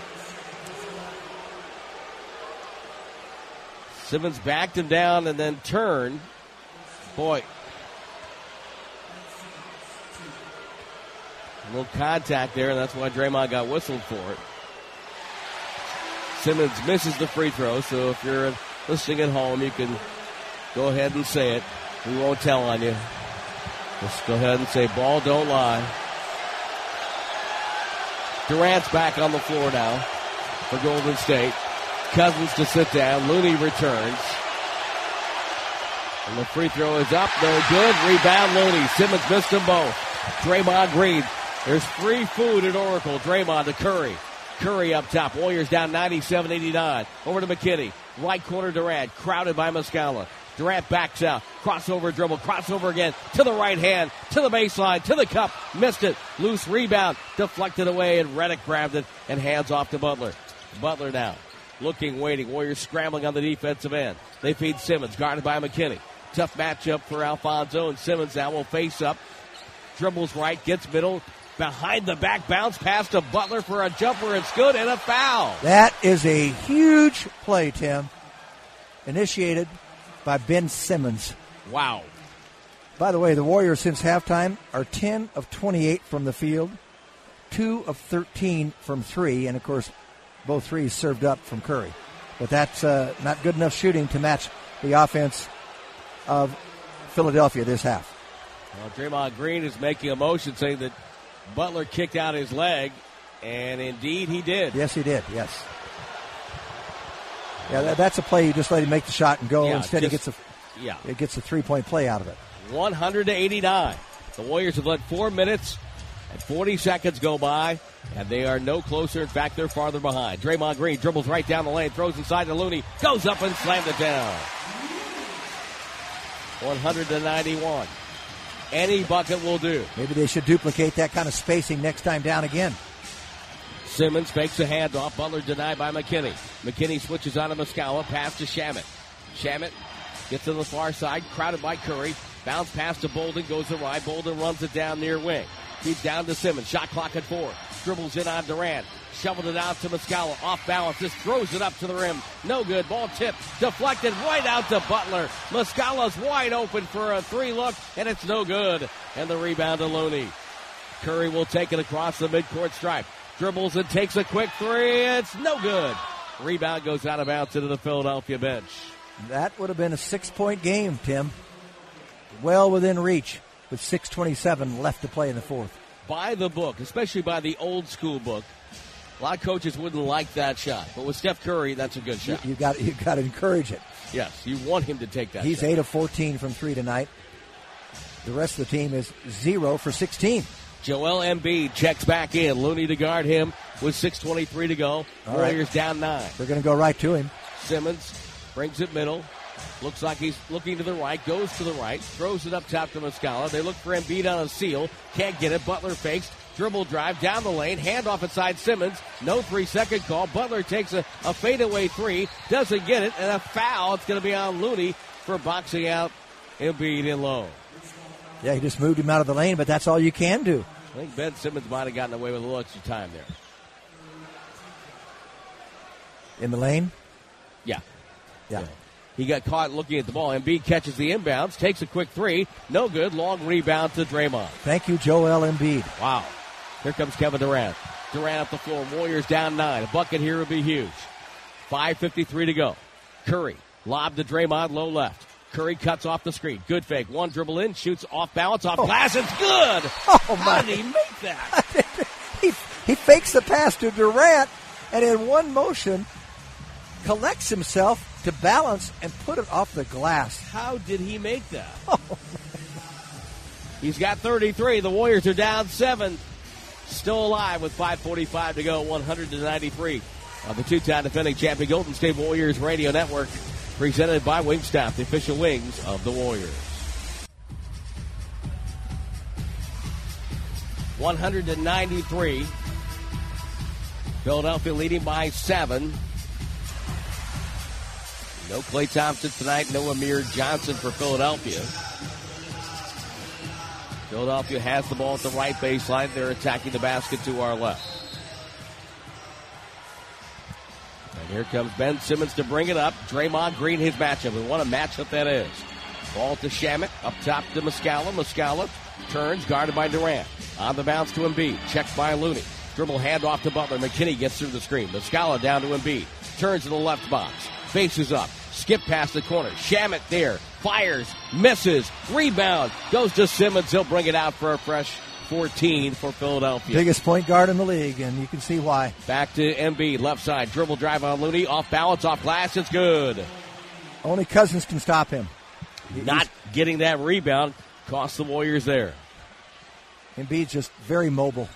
Simmons backed him down and then turned. Boy, A little contact there, and that's why Draymond got whistled for it. Simmons misses the free throw, so if you're listening at home, you can go ahead and say it. We won't tell on you. Just go ahead and say, ball don't lie. Durant's back on the floor now for Golden State. Cousins to sit down. Looney returns. And the free throw is up. No good. Rebound Looney. Simmons missed them both. Draymond Green. There's free food at Oracle. Draymond to Curry. Curry up top. Warriors down 97-89. Over to McKinnie. Right corner Durant. Crowded by Muscala. Durant backs out. Crossover dribble. Crossover again. To the right hand. To the baseline. To the cup. Missed it. Loose rebound. Deflected away and Redick grabbed it and hands off to Butler. Butler now. looking, waiting. Warriors scrambling on the defensive end. They feed Simmons, guarded by McKinnie. Tough matchup for Alfonzo, and Simmons now will face up. Dribbles right, gets middle, behind the back bounce pass to Butler for a jumper. It's good and a foul. That is a huge play, Tim. Initiated by Ben Simmons. Wow. By the way, the Warriors since halftime are 10 of 28 from the field, 2 of 13 from three, and of course, both threes served up from Curry. But that's uh, not good enough shooting to match the offense of Philadelphia this half. Well, Draymond Green is making a motion saying that Butler kicked out his leg, and indeed he did. Yes, he did. Yes. Yeah, that, that's a play. You just let him make the shot and go. Yeah, Instead, just- he gets a Yeah. it gets a three point play out of it. 100 to 89. The Warriors have let four minutes and 40 seconds go by, and they are no closer. In fact, they're farther behind. Draymond Green dribbles right down the lane, throws inside to Looney, goes up and slams it down. 100 to 91. Any bucket will do. Maybe they should duplicate that kind of spacing next time down again. Simmons fakes a handoff. Butler denied by McKinnie. McKinnie switches on to Muscala. Pass to Shamet. Shamet gets to the far side, crowded by Curry. Bounce pass to Bolden, goes to right. Bolden runs it down near wing. He's down to Simmons. Shot clock at four. Dribbles in on Durant. Shoveled it out to Muscala. Off balance. Just throws it up to the rim. No good. Ball tipped. Deflected right out to Butler. Muscala's wide open for a three look, and it's no good. And the rebound to Looney. Curry will take it across the midcourt stripe. Dribbles and takes a quick three. It's no good. Rebound goes out of bounds into the Philadelphia bench. That would have been a six point game, Tim. Well within reach with 6.27 left to play in the fourth. By the book, especially by the old school book, a lot of coaches wouldn't like that shot. But with Steph Curry, that's a good shot. you got you got to encourage it. Yes, you want him to take that He's shot. 8 of 14 from 3 tonight. The rest of the team is 0 for 16. Joel Embiid checks back in. Looney to guard him with 6.23 to go. All right. Warriors down nine. We're going to go right to him. Simmons brings it middle. Looks like he's looking to the right, goes to the right, throws it up top to Muscala. They look for Embiid on a seal. Can't get it. Butler fakes. Dribble drive down the lane. Handoff inside Simmons. No three second call. Butler takes a, a fadeaway three. Doesn't get it. And a foul. It's going to be on Looney for boxing out Embiid in low. Yeah, he just moved him out of the lane, but that's all you can do. I think Ben Simmons might have gotten away with a little extra time there. In the lane? Yeah. Yeah. He got caught looking at the ball. Embiid catches the inbounds, takes a quick three. No good. Long rebound to Draymond. Thank you, Joel Embiid. Wow. Here comes Kevin Durant. Durant up the floor. Warriors down nine. A bucket here would be huge. 5.53 to go. Curry. Lob to Draymond, low left. Curry cuts off the screen. Good fake. One dribble in, shoots off balance, off oh. glass. It's good. Oh, How my. did he make that? he, he fakes the pass to Durant and in one motion collects himself to balance and put it off the glass. How did he make that? Oh, He's got 33. The Warriors are down seven. Still alive with 5.45 to go, 100 to 93 of the two-time defending champion Golden State Warriors Radio Network, presented by Wingstop, the official wings of the Warriors. 100 to 93. Philadelphia leading by seven. No Klay Thompson tonight. No Amir Johnson for Philadelphia. Philadelphia has the ball at the right baseline. They're attacking the basket to our left. And here comes Ben Simmons to bring it up. Draymond Green, his matchup. And what a matchup that is. Ball to Shamet. Up top to Muscala. Muscala turns, guarded by Durant. On the bounce to Embiid. Checked by Looney. Dribble handoff to Butler. McKinnie gets through the screen. Muscala down to Embiid. Turns to the left box. Faces up. Skip past the corner. Shamet there. Fires. Misses. Rebound. Goes to Simmons. He'll bring it out for a fresh 14 for Philadelphia. Biggest point guard in the league, and you can see why. Back to Embiid. Left side. Dribble drive on Looney. Off balance. Off glass. It's good. Only Cousins can stop him. Not getting that rebound. Cost the Warriors there. Embiid's just very mobile.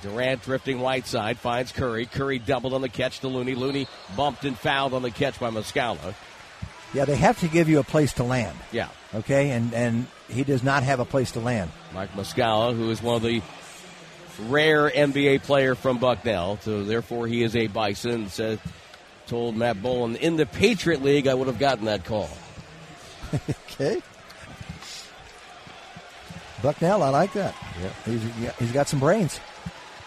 Durant drifting right side finds Curry. Curry doubled on the catch to Looney. Looney bumped and fouled on the catch by Muscala. Yeah, they have to give you a place to land. Yeah. Okay, and and he does not have a place to land. Mike Muscala, who is one of the rare NBA player from Bucknell, so therefore he is a Bison. Said, Told Matt Bowen in the Patriot League, I would have gotten that call. okay. Bucknell, I like that. Yeah. He's, he's got some brains.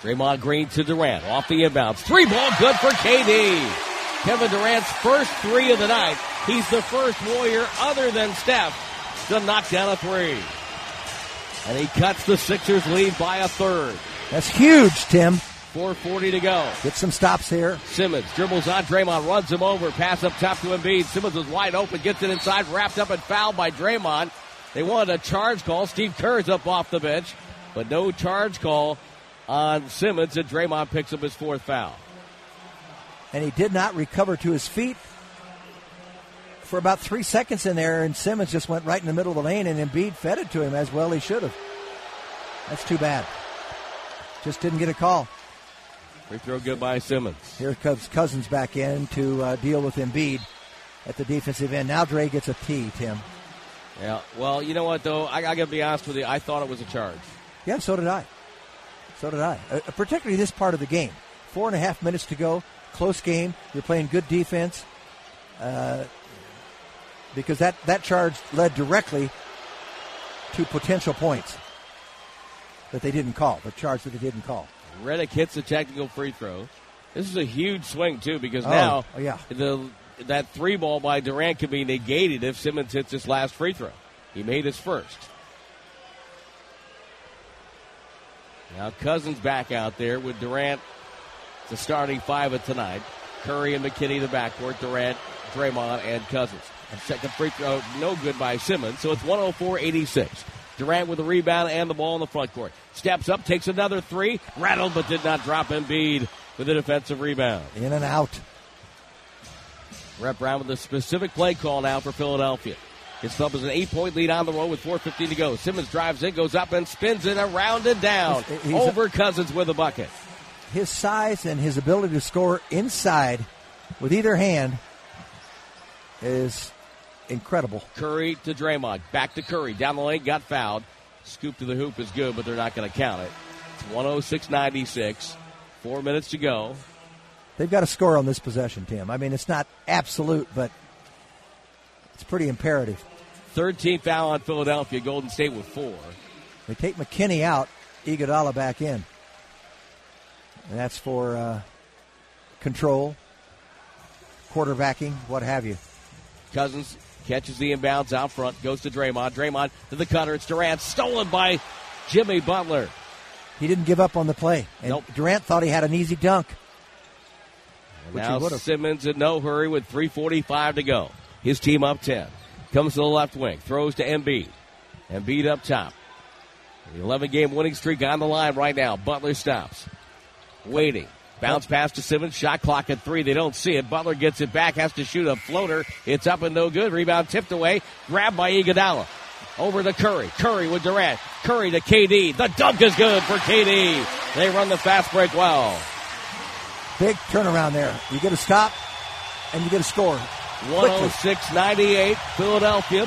Draymond Green to Durant. Off the inbounds. Three ball good for KD. Kevin Durant's first three of the night. He's the first Warrior other than Steph to knock down a three. And he cuts the Sixers lead by a third. That's huge, Tim. 4.40 to go. Get some stops here. Simmons dribbles on Draymond, runs him over, pass up top to Embiid. Simmons was wide open, gets it inside, wrapped up and fouled by Draymond. They wanted a charge call. Steve Kerr's up off the bench, but no charge call on Simmons, and Draymond picks up his fourth foul. And he did not recover to his feet for about three seconds in there, and Simmons just went right in the middle of the lane, and Embiid fed it to him as well he should have. That's too bad. Just didn't get a call. Free throw good by Simmons. Here comes Cousins back in to uh, deal with Embiid at the defensive end. Now Dre gets a T, Tim. Yeah. Well, you know what though, I, I got to be honest with you. I thought it was a charge. Yeah, so did I. So did I. Uh, particularly this part of the game. Four and a half minutes to go. Close game. You're playing good defense. Uh, because that, that charge led directly to potential points that they didn't call. The charge that they didn't call. Redick hits a technical free throw. This is a huge swing too because oh, now oh, yeah. the that three ball by Durant can be negated if Simmons hits his last free throw. He made his first. Now Cousins back out there with Durant, the starting five of tonight. Curry and McKinnie the backcourt. Durant, Draymond, and Cousins. And second free throw, no good by Simmons. So it's 104-86. Durant with the rebound and the ball in the front court. Steps up, takes another three, rattled but did not drop Embiid with a defensive rebound. In and out. Brett Brown with a specific play call now for Philadelphia. His club is an eight point lead on the road with 4.15 to go. Simmons drives in, goes up and spins it around and down. He's over a, Cousins with a bucket. His size and his ability to score inside with either hand is incredible. Curry to Draymond. Back to Curry. Down the lane, got fouled. Scoop to the hoop is good, but they're not going to count it. It's 106 96. Four minutes to go. They've got to score on this possession, Tim. I mean, it's not absolute, but it's pretty imperative. 13th foul on Philadelphia. Golden State with four. They take McKinnie out, Iguodala back in. And that's for uh, control, quarterbacking, what have you. Cousins catches the inbounds out front, goes to Draymond. Draymond to the cutter. It's Durant, stolen by Jimmy Butler. He didn't give up on the play. And nope. Durant thought he had an easy dunk. now Simmons in no hurry with 3.45 to go. His team up 10. Comes to the left wing, throws to Embiid. Embiid up top. The 11 game winning streak on the line right now. Butler stops. Waiting. Bounce pass to Simmons. Shot clock at three. They don't see it. Butler gets it back. Has to shoot a floater. It's up and no good. Rebound tipped away. Grabbed by Iguodala. Over to Curry. Curry with Durant. Curry to KD. The dunk is good for KD. They run the fast break well. Big turnaround there. You get a stop and you get a score. 106 98. Philadelphia.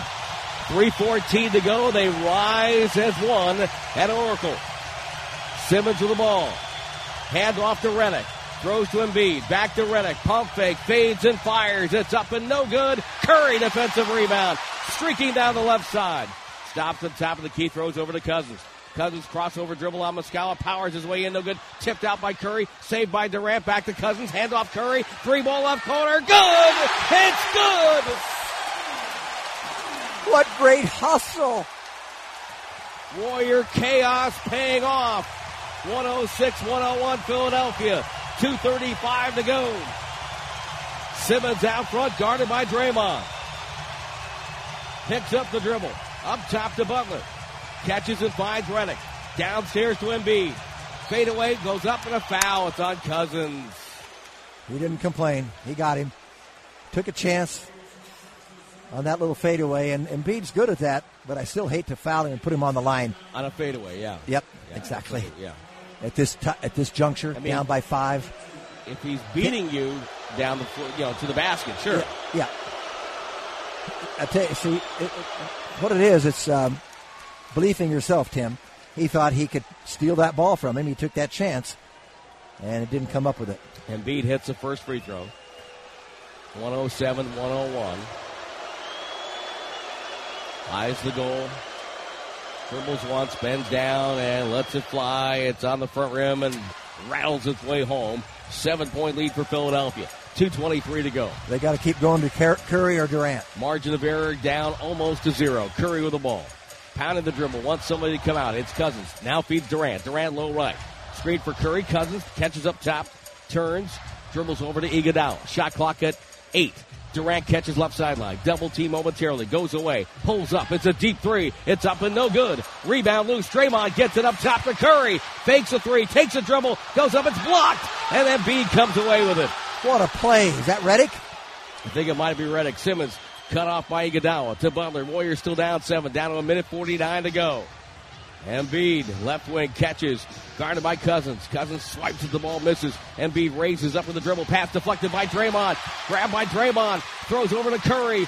3.14 to go. They rise as one at Oracle. Simmons with the ball. Hand off to Redick. Throws to Embiid. Back to Redick. Pump fake. Fades and fires. It's up and no good. Curry defensive rebound. Streaking down the left side. Stops at the top of the key. Throws over to Cousins. Cousins crossover dribble on Muscala. Powers his way in. No good. Tipped out by Curry. Saved by Durant. Back to Cousins. Hand off Curry. Three ball left corner. Good! It's good! What great hustle! Warrior chaos paying off. 106 101 Philadelphia. 2.35 to go. Simmons out front, guarded by Draymond. Picks up the dribble. Up top to Butler. Catches and finds Redick. Downstairs to Embiid. Fade away, goes up and a foul. It's on Cousins. He didn't complain. He got him. Took a chance on that little fadeaway, and Embiid's good at that, but I still hate to foul him and put him on the line. On a fadeaway, yeah. Yep, yeah, exactly. Yeah at this t- at this juncture, I mean, down by five. If he's beating you down the you know to the basket, sure. Yeah. yeah. I tell you, see, it, it, what it is, it's um, belief in yourself, Tim. He thought he could steal that ball from him. He took that chance, and it didn't come up with it. Embiid hits the first free throw. 107 101. Eyes the goal. Dribbles once, bends down, and lets it fly. It's on the front rim and rattles its way home. Seven point lead for Philadelphia. 2.23 to go. They got to keep going to Curry or Durant. Margin of error down almost to zero. Curry with the ball. Pounding the dribble. Wants somebody to come out. It's Cousins. Now feeds Durant. Durant low right. Screen for Curry. Cousins catches up top. Turns. Dribbles over to Iguodala. Shot clock at eight. Durant catches left sideline. Double team momentarily. Goes away. Pulls up. It's a deep three. It's up and no good. Rebound loose. Draymond gets it up top to Curry. Fakes a three. Takes a dribble. Goes up. It's blocked. And then Embiid comes away with it. What a play. Is that Redick? I think it might be Redick. Simmons cut off by Iguodala to Butler. Warriors still down seven. Down to a minute 49 to go. Embiid, left wing catches, guarded by Cousins. Cousins swipes at the ball, misses. Embiid raises up with the dribble, pass deflected by Draymond. Grabbed by Draymond, throws over to Curry.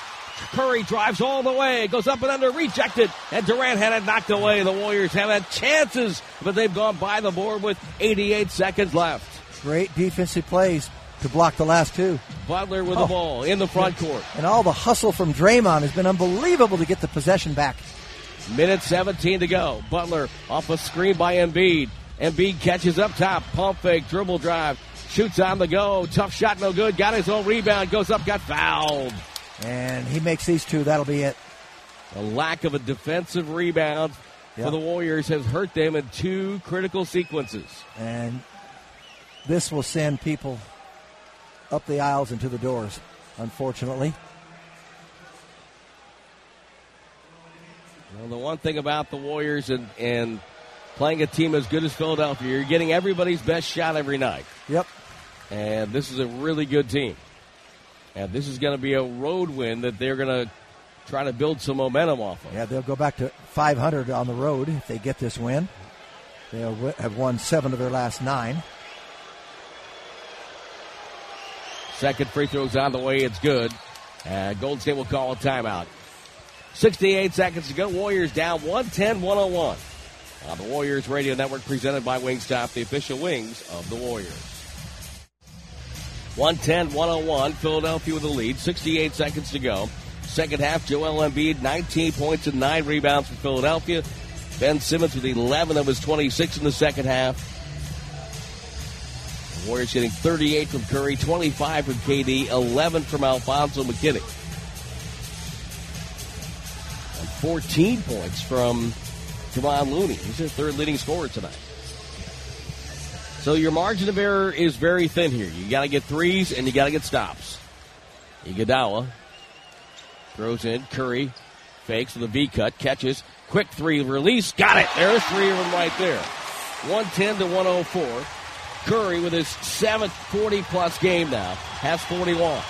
Curry drives all the way, goes up and under, rejected, and Durant had it knocked away. The Warriors have had chances, but they've gone by the board with 88 seconds left. Great defensive plays to block the last two. Butler with oh. the ball in the front court. And all the hustle from Draymond has been unbelievable to get the possession back. Minute 17 to go. Butler off a screen by Embiid. Embiid catches up top. Pump fake, dribble drive. Shoots on the go. Tough shot, no good. Got his own rebound. Goes up, got fouled. And he makes these two. That'll be it. The lack of a defensive rebound yep. for the Warriors has hurt them in two critical sequences. And this will send people up the aisles and to the doors, unfortunately. Well, the one thing about the Warriors and, and playing a team as good as Philadelphia, you're getting everybody's best shot every night. Yep. And this is a really good team. And this is going to be a road win that they're going to try to build some momentum off of. Yeah, they'll go back to 500 on the road if they get this win. They'll have won seven of their last nine. Second free throw's on the way. It's good. Uh, Golden State will call a timeout. 68 seconds to go. Warriors down 110 101 on the Warriors Radio Network presented by Wingstop, the official wings of the Warriors. 110 101. Philadelphia with the lead. 68 seconds to go. Second half, Joel Embiid, 19 points and 9 rebounds for Philadelphia. Ben Simmons with 11 of his 26 in the second half. The Warriors getting 38 from Curry, 25 from KD, 11 from Alfonzo McKinnie. 14 points from Kevon Looney. He's their third leading scorer tonight. So your margin of error is very thin here. You got to get threes and you got to get stops. Iguodala throws in Curry, fakes with a V cut, catches, quick three release, got it. There's three of them right there. 110 to 104. Curry with his seventh 40 plus game now has 41.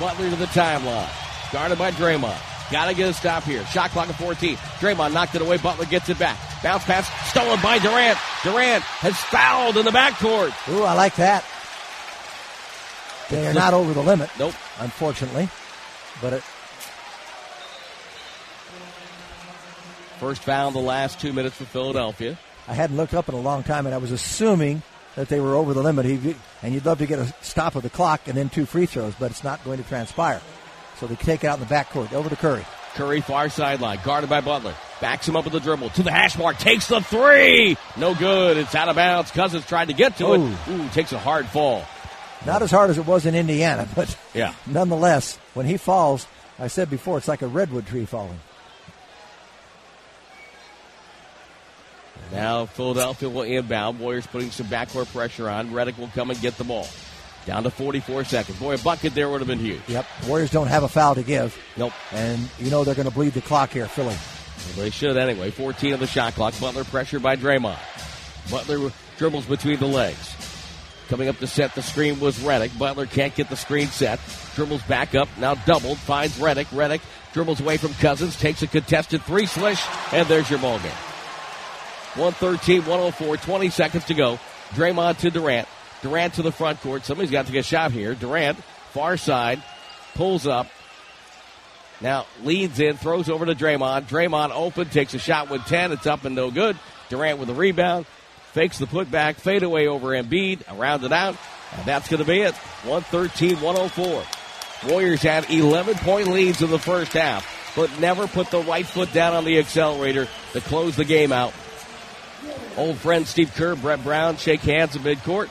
Butler to the timeline, guarded by Draymond. Got to get a stop here. Shot clock at 14. Draymond knocked it away. Butler gets it back. Bounce pass stolen by Durant. Durant has fouled in the backcourt. Ooh, I like that. They are not over the limit. Nope. Unfortunately. But it. First foul in the last two minutes for Philadelphia. I hadn't looked up in a long time, and I was assuming that they were over the limit. and you'd love to get a stop of the clock and then two free throws, but it's not going to transpire. So they take it out in the backcourt. Over to Curry. Curry, far sideline, guarded by Butler. Backs him up with the dribble to the hash mark. Takes the three. No good. It's out of bounds. Cousins tried to get to Ooh. it. Oh. Ooh, takes a hard fall. Not as hard as it was in Indiana, but yeah. nonetheless, when he falls, I said before, it's like a redwood tree falling. Now Philadelphia will inbound. Warriors putting some backcourt pressure on. Redick will come and get the ball. Down to 44 seconds. Boy, a bucket there would have been huge. Yep. Warriors don't have a foul to give. Nope. And you know they're going to bleed the clock here, Philly. Well, they should anyway. 14 of the shot clock. Butler pressured by Draymond. Butler dribbles between the legs. Coming up to set the screen was Redick. Butler can't get the screen set. Dribbles back up. Now doubled. Finds Redick. Redick dribbles away from Cousins. Takes a contested three swish. And there's your ball game. 113, 104, 20 seconds to go. Draymond to Durant. Durant to the front court. Somebody's got to get a shot here. Durant, far side, pulls up. Now leads in, throws over to Draymond. Draymond open, takes a shot with 10. It's up and no good. Durant with a rebound. Fakes the putback, fadeaway over Embiid, around it out. And that's going to be it. 113 104. Warriors had 11 point leads in the first half, but never put the right foot down on the accelerator to close the game out. Old friend Steve Kerr, Brett Brown shake hands at midcourt.